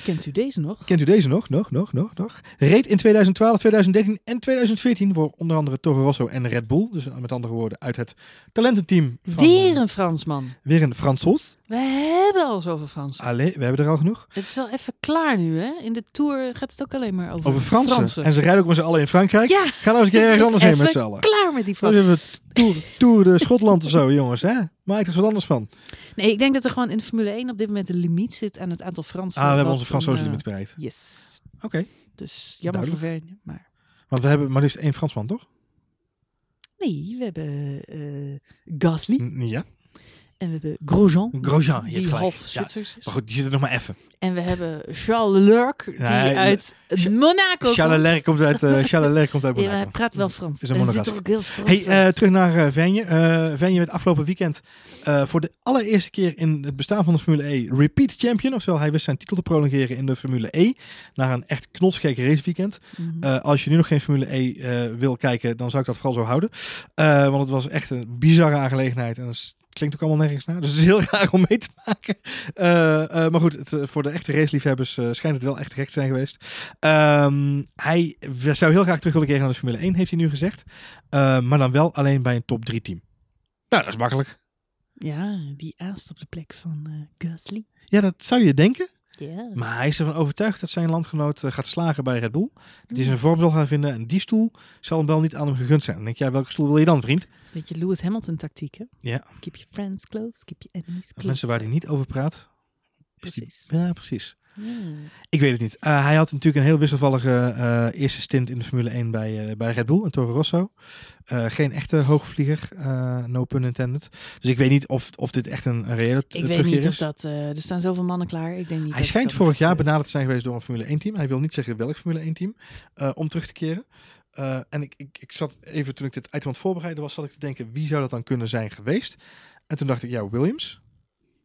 Kent u deze nog? Kent u deze nog? Nog, nog, nog, nog. Reed in 2012, 2013 en 2014 voor onder andere Toro Rosso en Red Bull. Dus met andere woorden uit het talententeam van... Weer eh, een Fransman. weer een Fransoos. We hebben al zoveel Fransen. Allee, we hebben er al genoeg. Het is wel even klaar nu, hè? In de Tour gaat het ook alleen maar over, Over Fransen. En ze rijden ook met z'n allen in Frankrijk. Ja, Ga nou eens een keer ergens anders heen met z'n allen. klaar met die Fransen. Tour, Tour de Schotland of zo, jongens. Hè? Maak er wat anders van. Nee, ik denk dat er gewoon in de Formule 1 op dit moment een limiet zit aan het aantal Fransen. Ah, we hebben onze Fransoos een, eh, limiet bereikt. Yes. Oké. Dus jammer voor Verne, maar... Want we hebben maar liefst één Fransman, toch? Nee, we hebben eh Gasly N- ja. En we hebben Grosjean. Grosjean, je die half. Zwitsers. Maar goed, die zit er nog maar even. En we hebben Charles Leclerc, die Nee, uit Monaco komt. Charles Leclerc komt uit, eh Charles Leclerc komt uit Ja, maar hij Monaco. praat wel Frans. Is een Frans Hey, eh, terug naar eh Venje. Eh Venje werd afgelopen weekend voor de allereerste keer in het bestaan van de Formule E repeat champion. Oftewel, hij wist zijn titel te prolongeren in de Formule E. Naar een echt knotsgekke raceweekend. Mhm. Eh, als je nu nog geen Formule E wil kijken, dan zou ik dat vooral zo houden. Want het was echt een bizarre aangelegenheid. En dat is- klinkt ook allemaal nergens naar. Dus het is heel raar om mee te maken. Eh, eh, maar goed, het, eh, voor de echte raceliefhebbers schijnt het wel echt gek te zijn geweest. Ehm, hij zou heel graag terug willen keren naar de Formule 1, heeft hij nu gezegd. Maar dan wel alleen bij een top 3 team. Nou, dat is makkelijk. Ja, die aast op de plek van Gasly. Ja, dat zou je denken. Maar hij is ervan overtuigd dat zijn landgenoot eh, gaat slagen bij Red Bull. Dat hij zijn vorm zal gaan vinden. En die stoel zal hem wel niet aan hem gegund zijn. Dan denk jij, welke stoel wil je dan, vriend? Het is een beetje Lewis Hamilton tactiek, hè? Ja. Keep your friends close, keep your enemies close. Mensen waar hij niet over praat. die- Precies. ja, precies. Hmm. Ik weet het niet. Eh, hij had natuurlijk een heel wisselvallige eh, eerste stint in de Formule 1 bij, eh, bij Red Bull en Toro Rosso. Geen echte hoogvlieger, no pun intended. Dus ik weet niet of, of dit echt een, een reële t- Ik weet niet of is. dat... er staan zoveel mannen klaar. Ik denk niet Hij schijnt vorig jaar benaderd te zijn geweest door een Formule 1 team. Hij wil niet zeggen welk Formule 1 team, om terug te keren. En ik, ik, ik zat even, toen ik dit item aan het voorbereiden was, zat ik te denken, wie zou dat dan kunnen zijn geweest? En toen dacht ik, ja, Williams.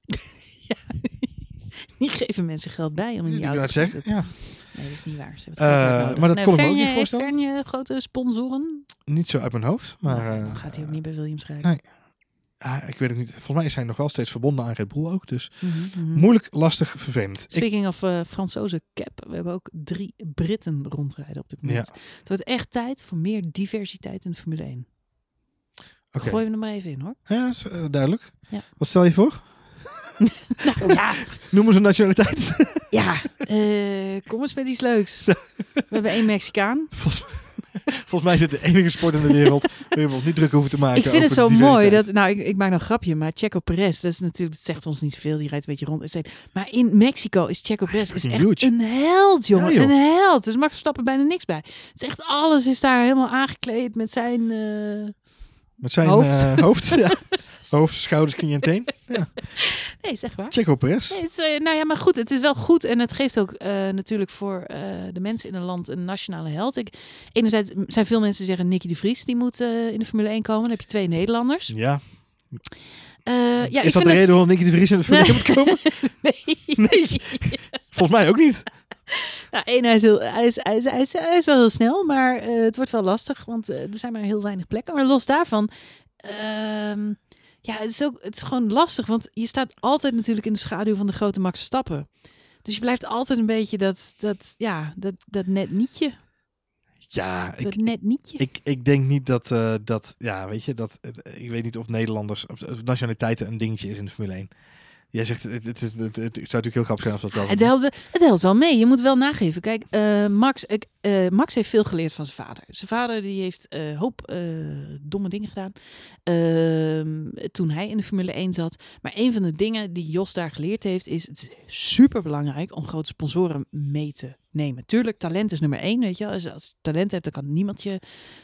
gebeurt. Die geven mensen geld bij om in die auto net te zeggen, ja. Nee, dat is niet waar. Ze Eh, het maar dat kon ik me ook niet voorstellen. Heeft Verne grote sponsoren? Niet zo uit mijn hoofd, maar... Nou, eh, dan gaat hij ook niet bij Williams rijden. nee. ah, ik weet ook niet. Volgens mij is hij nog wel steeds verbonden aan Red Bull ook. Dus Mhm, mhm. moeilijk, lastig, vervelend. Ik, Speaking of uh, Fransoze cap, we hebben ook drie Britten rondrijden op dit moment. Het wordt echt tijd voor meer diversiteit in de Formule 1. Oké. Gooi hem er maar even in hoor. Ja, is, eh, duidelijk. Ja. Wat stel je voor? Nou ja, Noem eens een nationaliteit. ja eh, kom eens met iets leuks. We hebben één Mexicaan. volgens, volgens mij is het de enige sport in de wereld waar we ons niet druk hoeven te maken. Ik vind het zo mooi dat, nou, ik, ik maak nog een grapje, maar Checo Perez, dat is natuurlijk, dat zegt ons niet zoveel, die rijdt een beetje rond. Maar in Mexico is Checo Perez is echt huge. een held, jongen. Ja, joh. een held. Dus Max Verstappen bijna niks bij. Het is echt alles is daar helemaal aangekleed met zijn. eh, Met zijn Hoofd. ja. Hoofd, schouders, knie en teen. Nee, zeg maar. Checo Perez. Nee, het is, eh, nou ja, maar goed, het is wel goed en het geeft ook eh, natuurlijk voor eh, de mensen in een land een nationale held. Ik, enerzijds zijn veel mensen die zeggen Nicky de Vries, die moet in de Formule 1 komen. Dan heb je twee Nederlanders. Ja. Ja, ik is dat de reden waarom Nicky de Vries in de Formule 1 moet komen? Nee. Nee. Volgens mij ook niet. Nou, één, hij is, heel, hij, is, hij, is, hij, is, hij is wel heel snel, maar het wordt wel lastig, want er zijn maar heel weinig plekken. Maar los daarvan, ehm, ja, het is, ook, het is gewoon lastig, want je staat altijd natuurlijk in de schaduw van de grote Max Verstappen. Dus je blijft altijd een beetje dat, dat, ja, dat, dat net nietje. Ja, Dat ik, net nietje. ik, ik denk niet dat, eh, dat, ja, weet je, dat, eh, ik weet niet of Nederlanders, of, of nationaliteiten een dingetje is in de Formule 1. Jij zegt, het, het, het, het, zou natuurlijk heel grappig zijn als dat wel... Het helpt, het helpt wel mee. Je moet wel nageven. Kijk, eh, Max, eh, Max heeft veel geleerd van zijn vader. Zijn vader die heeft een hoop eh, domme dingen gedaan ehm, toen hij in de Formule 1 zat. Maar een van de dingen die Jos daar geleerd heeft is... het is super belangrijk om grote sponsoren mee te nemen. Tuurlijk, talent is nummer één, weet je wel. Als, als je talent hebt, dan kan niemand je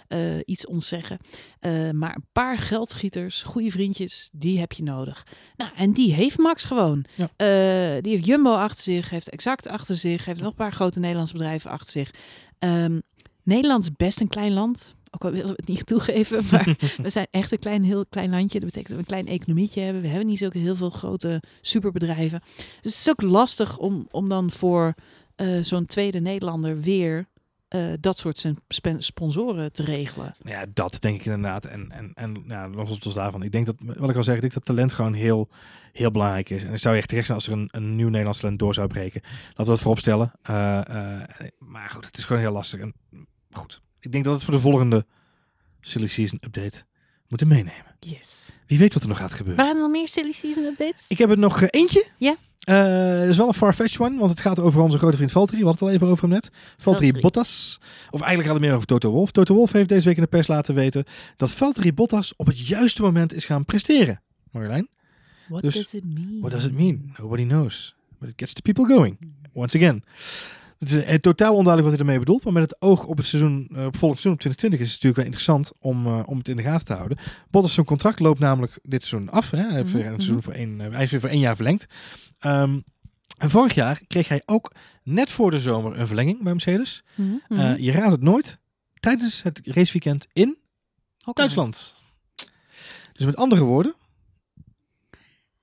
eh, iets ontzeggen. Eh, maar een paar geldschieters, goede vriendjes, die heb je nodig. Nou, en die heeft Max gewoon. Ja. Eh, die heeft Jumbo achter zich, heeft Exact achter zich, heeft nog een paar grote Nederlandse bedrijven achter zich. Ehm, Nederland is best een klein land. Ook al willen we het niet toegeven, maar we zijn echt een klein, heel klein landje. Dat betekent dat we een klein economietje hebben. We hebben niet zo heel veel grote superbedrijven. Dus het is ook lastig om, om dan voor eh, zo'n tweede Nederlander weer eh, dat soort sponsoren te regelen. Ja, dat denk ik inderdaad. En, en, en ja, los los daarvan. Ik denk dat, wat ik al zeg, ik denk dat talent gewoon heel, heel belangrijk is. En het zou echt terecht zijn als er een, een nieuw Nederlands talent door zou breken. Laten we dat voorop stellen. Eh, maar goed, het is gewoon heel lastig. En goed, ik denk dat we het voor de volgende Silly Season update moeten meenemen. Yes. Wie weet wat er nog gaat gebeuren. Waren er nog meer silly season updates? Ik heb er nog eentje. Ja. Eh, Het is wel een farfetched one, want het gaat over onze grote vriend Valtteri. We hadden het al even over hem net. Valtteri. Bottas. Of eigenlijk gaat het meer over Toto Wolff. Toto Wolff heeft deze week in de pers laten weten dat Valtteri Bottas op het juiste moment is gaan presteren. Marjolein, What Dus, does it mean? what does it mean? Nobody knows. But it gets the people going. Once again. Het is eh, totaal onduidelijk wat hij ermee bedoelt. Maar met het oog op het seizoen, eh, op volgend seizoen, op 2020, is het natuurlijk wel interessant om, eh, om het in de gaten te houden. Bottas zijn contract loopt namelijk dit seizoen af. Hè? Hij, heeft Mhm, weer een seizoen voor één, hij is weer voor één jaar verlengd. Ehm, en vorig jaar kreeg hij ook net voor de zomer een verlenging bij Mercedes. Mhm, mhm. je raadt het nooit. Tijdens het raceweekend in. Duitsland. Dus met andere woorden,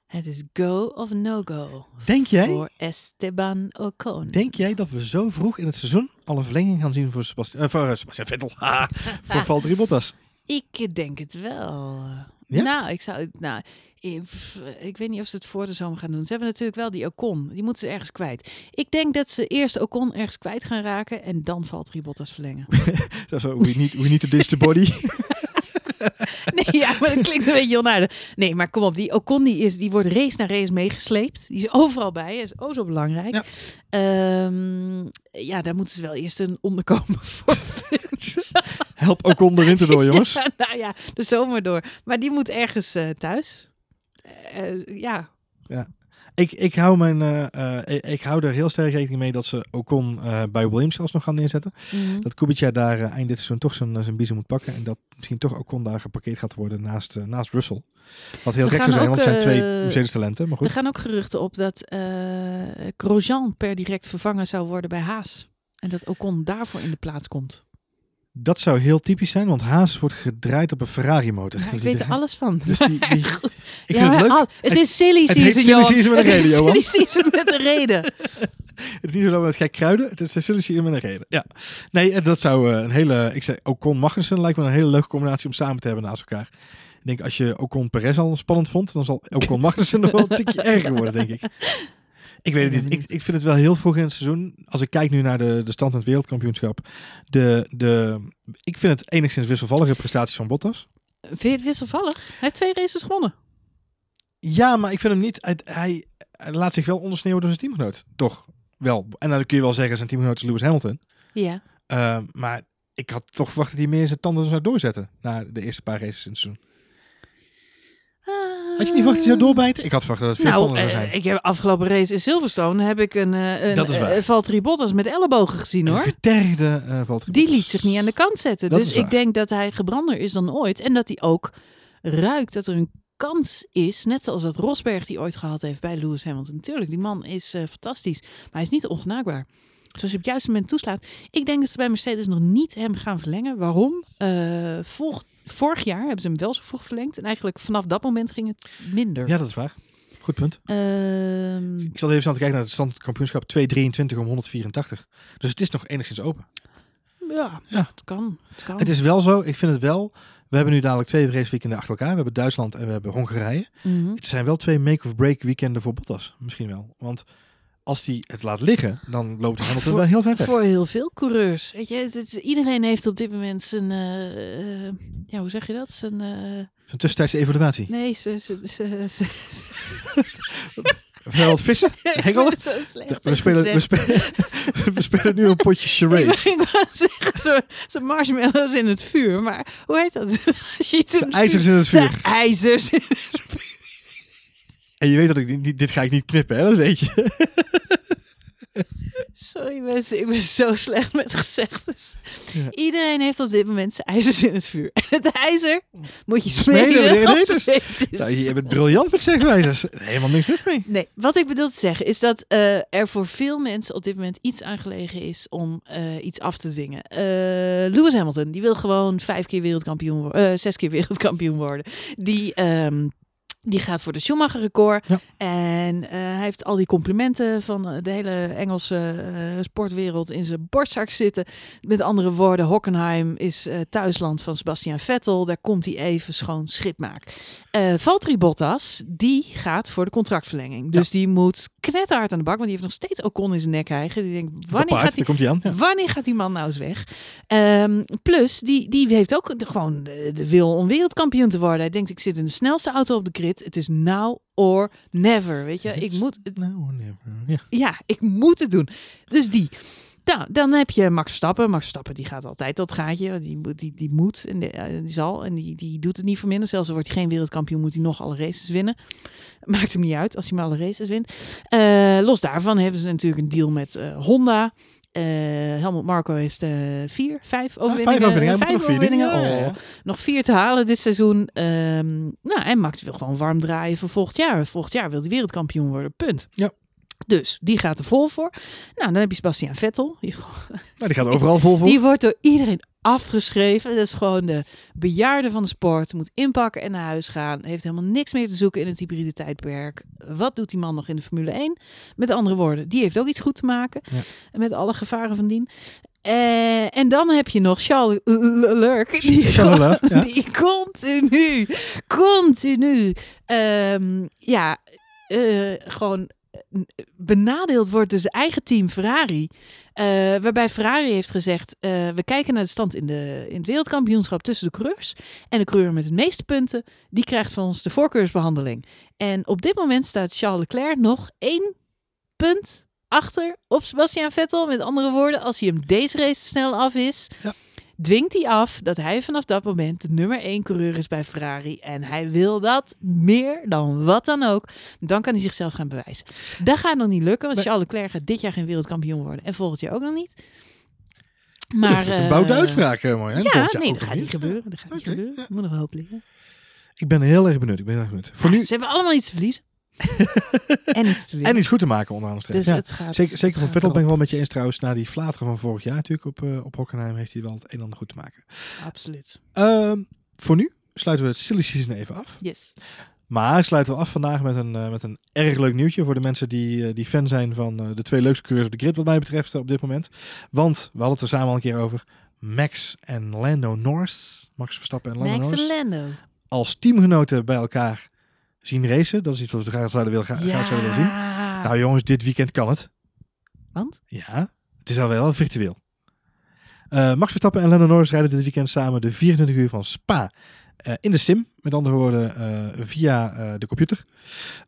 Het is go of no go. denk jij, Voor Esteban Ocon. denk jij dat we zo vroeg in het seizoen al een verlenging gaan zien voor Sebastian, eh, voor, eh, Sebastian Vettel? Haha, voor Valtteri Bottas. Ik denk het wel. Ja? Nou, ik zou. Nou, ik, ik weet niet of ze het voor de zomer gaan doen. Ze hebben natuurlijk wel die Ocon. Die moeten ze ergens kwijt. Ik denk dat ze eerst Ocon ergens kwijt gaan raken en dan valt Bottas verlengen. Zo, we, need, we need to ditch the body. Nee, ja, maar dat klinkt een beetje onaardig. Nee, maar kom op, die Ocon die is, die wordt race na race meegesleept. Die is overal bij, is oh zo belangrijk. Ja. Ehm, ja, daar moeten ze wel eerst een onderkomen voor Help ook onder winter door, jongens. Ja, nou ja, de zomer door. Maar die moet ergens eh, thuis. Eh, ja. Ik, ik, hou mijn, eh, eh, ik, ik hou er heel sterk rekening mee dat ze Ocon eh bij Williams alsnog gaan neerzetten. Mhm. Dat Kubica daar eind dit seizoen toch zijn, zijn biezen moet pakken. En dat misschien toch Ocon daar geparkeerd gaat worden naast, naast Russell. Wat heel gek zou zijn, ook, want het zijn twee Mercedes talenten. Maar Er goed, gaan ook geruchten op dat Grosjean per direct vervangen zou worden bij Haas. En dat Ocon daarvoor in de plaats komt. Dat zou heel typisch zijn, want Haas wordt gedraaid op een Ferrari motor. Ja, Dus ik die- weet er alles van. Dus die, die- ik Ja, vind het leuk. al- het is silly het season, heet silly Johan. season met een Het is reden, silly season met een reden. Het is niet zo dat we het gek kruiden. Het is zullen zien met een reden. Ja. Nee, eh, dat zou eh, een hele... Ik zei Ocon Magnussen lijkt me een hele leuke combinatie om samen te hebben naast elkaar. Ik denk als je Ocon Perez al spannend vond, dan zal Ocon Magnussen nog wel een tikje erger worden, denk ik. Ik weet het niet. Ik, ik vind het wel heel vroeg in het seizoen. Als ik kijk nu naar de, de stand in het wereldkampioenschap. De, de, ik vind het enigszins wisselvallige prestaties van Bottas. Vind je het wisselvallig? Hij heeft twee races gewonnen. Ja, maar ik vind hem niet... Hij, hij, hij laat zich wel ondersneeuwen door zijn teamgenoot. Toch wel. En dan kun je wel zeggen, zijn teamgenoot is Lewis Hamilton. Ja. Uh, maar ik had toch verwacht dat hij meer zijn tanden zou doorzetten na de eerste paar races in het seizoen. Had je niet verwacht dat zou doorbijten? Ik had verwacht dat het veel Nou, spannender zou eh, zijn. ik heb afgelopen race in Silverstone heb ik een, eh, een Dat is waar. eh, Valtteri Bottas met ellebogen gezien Een hoor. getergde uh, Valtteri Die liet zich niet aan de kant zetten. Dat dus ik waar. denk dat hij gebrander is dan ooit. En dat hij ook ruikt dat er een kans is. Net zoals dat Rosberg die ooit gehad heeft bij Lewis Hamilton. Natuurlijk, die man is fantastisch. Maar hij is niet ongenaakbaar. Dus als je op het juiste moment toeslaat. Ik denk dat ze bij Mercedes nog niet hem gaan verlengen. Waarom? Eh, volg- vorig jaar hebben ze hem wel zo vroeg verlengd. En eigenlijk vanaf dat moment ging het minder. Ja, dat is waar. goed punt. Ehm, Ik zal even snel te kijken naar het stand kampioenschap 223 om 184. Dus het is nog enigszins open. ja, Ja. het kan. Het kan. Het is wel zo, ik vind het wel. We hebben nu dadelijk twee raceweekenden achter elkaar. We hebben Duitsland en we hebben Hongarije. Mhm. Het zijn wel twee make-of-break weekenden voor Bottas. Misschien wel. Want als hij het laat liggen, dan loopt Hamilton Voor- wel heel ver weg. Voor heel veel coureurs. Weet je, het, het- iedereen heeft op dit moment zijn. eh, ja, hoe zeg je dat? Zijn. eh, Een tussentijdse evaluatie. nee, ze. ze, ze, ze Of wat vissen? Hengelen? We spelen, we, spelen, we spelen nu een potje charades. ik wou zeggen, zo- marshmallows in het vuur. Maar hoe heet dat? Als je iets in het ijzers vuur- in het vuur. En je weet dat ik dit- dit ga ik niet knippen, hè? Dat weet je. Sorry mensen, ik ben zo slecht met gezegdes. Ja. Iedereen heeft op dit moment zijn ijzers in het vuur. En het ijzer moet je Smeden smeden. Nou, je bent briljant met zegwijzers. Helemaal niks mis mee. Nee, wat ik bedoel te zeggen is dat eh, er voor veel mensen op dit moment iets aangelegen is om eh, iets af te dwingen. Eh, Lewis Hamilton, die wil gewoon vijf keer wereldkampioen worden, zes keer wereldkampioen worden. Die, ehm, die gaat voor de Schumacher record. Ja. En eh, hij heeft al die complimenten van eh, de hele Engelse eh, sportwereld in zijn borstzak zitten. Met andere woorden, Hockenheim is thuisland van Sebastian Vettel. Daar komt hij even schoon schip maken. Valtteri Bottas, die gaat voor de contractverlenging. Dus die moet knetterhard aan de bak, want die heeft nog steeds Ocon in zijn nek hijgen. Die denkt, wanneer gaat, daar komt hij aan. Ja. die, wanneer gaat die man nou eens weg? Ehm, plus, die, die heeft ook de- gewoon de, de wil om wereldkampioen te worden. Hij denkt, ik zit in de snelste auto op de grid. Het is now or never, weet je. Ik moet, het- Nou, never. Ja. ja, ik moet het doen. Dus die. Nou, dan heb je Max Verstappen. Max Verstappen die gaat altijd tot het gaatje. Die, moet- die, die moet en die, eh, die zal. En die, die doet het niet voor minder. Zelfs al wordt hij geen wereldkampioen, moet hij nog alle races winnen. Maakt hem niet uit als hij maar alle races wint. Eh, los daarvan hebben ze natuurlijk een deal met eh, Honda. Eh Helmut Marco heeft eh, vier, vijf overwinningen. vijf overwinningen. Er Vijf nog vier overwinningen. Ja. Oh, nog vier te halen dit seizoen. Ehm, nou, en Max wil gewoon warm draaien voor volgend jaar. Volgend jaar wil hij wereldkampioen worden. Punt. Ja. Dus die gaat er vol voor. Nou, dan heb je Sebastian Vettel. Die, die gaat overal vol voor. die wordt door iedereen afgeschreven. Dat is gewoon de bejaarde van de sport. Moet inpakken en naar huis gaan. Heeft helemaal niks meer te zoeken in het hybride tijdperk. Wat doet die man nog in de Formule 1? Met andere woorden, die heeft ook iets goed te maken. Ja. Met alle gevaren van dien. Eh, en dan heb je nog Charles Leclerc. Die, Charles ja. die continu, continu, ehm, ja, eh, gewoon benadeeld wordt zijn eigen team Ferrari. Eh, waarbij Ferrari heeft gezegd: eh, we kijken naar de stand in, de, in het wereldkampioenschap tussen de coureurs. En de coureur met de meeste punten, die krijgt van ons de voorkeursbehandeling. En op dit moment staat Charles Leclerc nog één punt achter op Sebastian Vettel. Met andere woorden, als hij hem deze race snel af is, Ja. Dwingt hij af dat hij vanaf dat moment de nummer één coureur is bij Ferrari. En hij wil dat meer dan wat dan ook. Dan kan hij zichzelf gaan bewijzen. Dat gaat nog niet lukken, want. Charles Leclerc gaat dit jaar geen wereldkampioen worden. En volgend jaar ook nog niet. Maar, een eh, bouwde uitspraak, eh, mooi. Hè? Ja, nee, dat gaat niet gebeuren. Dat gaat niet gebeuren. Moet nog wel hoop liggen. Ik ben heel erg benieuwd. Ik ben heel erg benieuwd. Voor nu Ze hebben allemaal iets te verliezen. En iets te winnen. en iets goed te maken onderaan de streep. dus ja. het gaat, Zeker, het zeker van Vettel ben ik wel met je eens trouwens. Na die flateren van vorig jaar natuurlijk op, eh op Hockenheim heeft hij wel het een en ander goed te maken. Absoluut. Ehm, voor nu sluiten we het silly season even af. Yes. Maar sluiten we af vandaag met een, eh, met een erg leuk nieuwtje voor de mensen die, eh, die fan zijn van de twee leukste coureurs op de grid wat mij betreft op dit moment. Want we hadden het er samen al een keer over. Max en Lando Norris. Max Verstappen en Lando Max Norris. en Lando. Als teamgenoten bij elkaar zien racen. Dat is iets wat we graag zouden willen, gra- graag zouden willen zien. Nou jongens, dit weekend kan het. Want? Ja, het is al wel virtueel. Eh, Max Verstappen en Lando Norris rijden dit weekend samen de 24 uur van Spa eh, in de sim. Met andere woorden, eh, via de computer.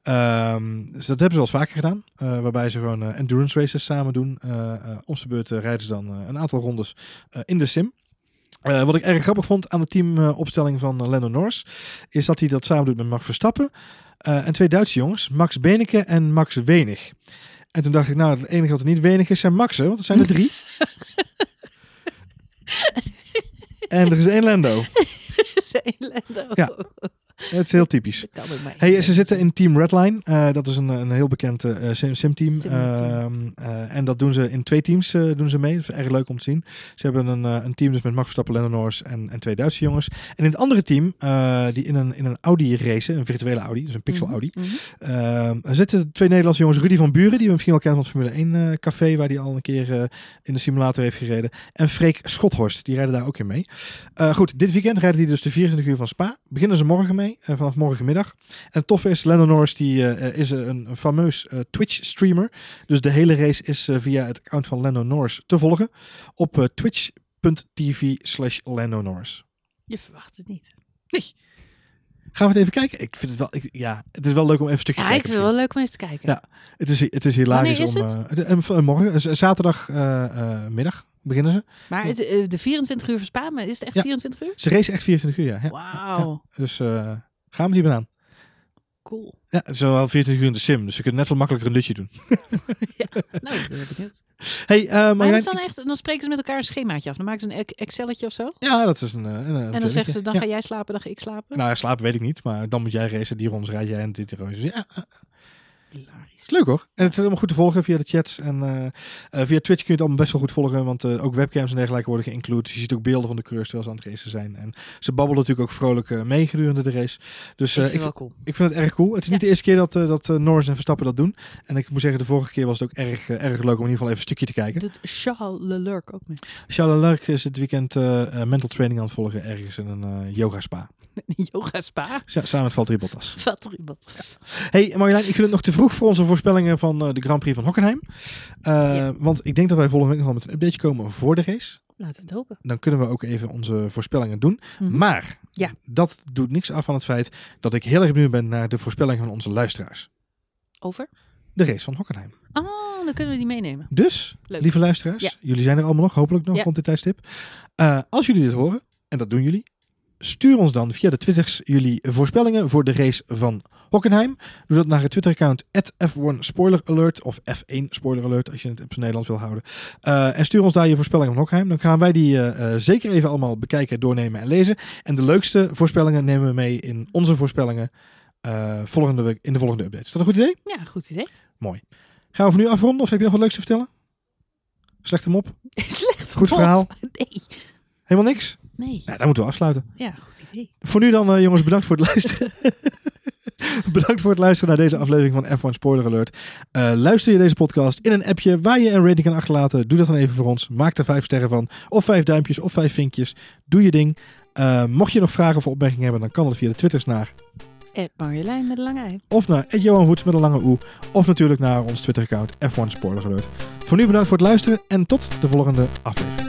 Ehm, dus dat hebben ze wel eens vaker gedaan. waarbij ze gewoon endurance races samen doen. Om zijn beurt rijden ze dan een aantal rondes in de sim. Eh, wat ik erg grappig vond aan de teamopstelling van uh, Lando Norris, is dat hij dat samen doet met Max Verstappen eh, en twee Duitse jongens, Max Beneke en Max Wenig. En toen dacht ik, nou, het enige wat er niet wenig is, zijn Maxen, want er zijn er drie. en er is één Lando. Zijn Lando. Ja. Het is heel typisch. Hey, ze zitten in Team Redline. Eh, dat is een, een heel bekend eh, sim, simteam. Simteam. Ehm, eh, en dat doen ze in twee teams eh, doen ze mee. Dat is erg leuk om te zien. Ze hebben een, eh, een team dus met Max Verstappen, Lando Norris en, en twee Duitse jongens. En in het andere team, eh, die in een, in een Audi race, een virtuele Audi, dus een pixel Mhm, Audi. mhm. Ehm, zitten twee Nederlandse jongens, Rudy van Buren, die we misschien wel kennen van het Formule 1 eh, café, waar hij al een keer eh, in de simulator heeft gereden. En Freek Schothorst, die rijden daar ook in mee. Eh, goed, dit weekend rijden die dus de 24 uur van Spa. Beginnen ze morgen mee, eh, vanaf morgenmiddag. En het toffe is, Lando Norris die, eh, eh, is een, een fameus Twitch-streamer. Dus de hele race is via het account van Lando Norris te volgen op twitch.tv slash Lando Norris. Je verwacht het niet. Gaan we het even kijken? Ik vind het wel, ik, ja, het is wel leuk om even een stukje Ja, te ik kijken. vind het wel leuk om even te kijken. Ja. Het is, het is hilarisch Wanneer is om... het- morgen, zaterdagmiddag middag beginnen ze. Maar het, eh, de 24 uur van Spa, maar is het echt Ja. 24 uur? Ze race echt 24 uur, ja. ja. Wauw, Dus eh, gaan we die banaan. cool. Ja, het is wel 24 uur in de sim, dus ze kunnen net wat makkelijker een dutje doen. Nou, ik ben benieuwd. Hey, eh Maar is dan echt, dan spreken ze met elkaar een schemaatje af. Dan maken ze een ex- Excelletje of zo. Ja, dat is een... een, een En dan zeggen ze, dan ja. ga jij slapen, dan ga ik slapen. Nou, ja, slapen weet ik niet, maar dan moet jij racen. Die rondes rijd jij en dit race. Ja, Hilarisch. leuk hoor. En het is allemaal goed te volgen via de chats. En eh, eh, via Twitch kun je het allemaal best wel goed volgen. Want eh, ook webcams en dergelijke worden geïncludeerd. Dus je ziet ook beelden van de coureurs terwijl ze aan het racen zijn. En ze babbelen natuurlijk ook vrolijk mee gedurende de race. Dus ik vind ik, cool. ik vind het erg cool. Het is niet de eerste keer dat, dat Norris en Verstappen dat doen. En ik moet zeggen, de vorige keer was het ook erg, erg leuk om in ieder geval even een stukje te kijken. Doet Charles Leclerc ook mee. Charles Leclerc is het weekend mental training aan het volgen ergens in een yoga spa. Yoga spa. Ja, samen met Valtteri Bottas. Hey Marjolein, ik vind het nog te vroeg voor onze voorspellingen van eh, de Grand Prix van Hockenheim. Eh. Want ik denk dat wij volgende week nog wel met een update komen voor de race. Laten we het hopen. Dan kunnen we ook even onze voorspellingen doen. Mhm. Maar Ja. dat doet niks af van het feit dat ik heel erg benieuwd ben naar de voorspellingen van onze luisteraars. Over? De race van Hockenheim. Oh, dan kunnen we die meenemen. Dus, Leuk. lieve luisteraars, Ja. jullie zijn er allemaal nog, hopelijk nog Ja. rond dit tijdstip. Eh, als jullie dit horen, en dat doen jullie, stuur ons dan via de Twitters jullie voorspellingen voor de race van Hockenheim. Doe dat naar het Twitter-account F1 Spoiler Alert of F1 Spoiler Alert als je het op zijn Nederlands wil houden. Eh, en stuur ons daar je voorspellingen van Hockenheim. Dan gaan wij die eh, eh, zeker even allemaal bekijken, doornemen en lezen. En de leukste voorspellingen nemen we mee in onze voorspellingen volgende week, in de volgende update. Is dat een goed idee? Ja, goed idee. Gaan we voor nu afronden of heb je nog wat leuks te vertellen? Slechte mop? Slecht. Goed mop. verhaal? Nee. Helemaal niks? Nee. Ja, dan moeten we afsluiten. Ja, goed idee. Voor nu dan, eh, jongens, bedankt voor het luisteren. bedankt voor het luisteren naar deze aflevering van F1 Spoiler Alert. Eh, luister je deze podcast in een appje waar je een rating kan achterlaten? Doe dat dan even voor ons. Maak er vijf sterren van. Of vijf duimpjes of vijf vinkjes. Doe je ding. Eh, mocht je nog vragen of opmerkingen hebben, dan kan dat via de Twitters naar. Ed Marjolein met een lange ei. Of naar Ed Johan Voets met een lange oe. Of natuurlijk naar ons Twitter-account F1 Spoiler Alert. Voor nu bedankt voor het luisteren en tot de volgende aflevering.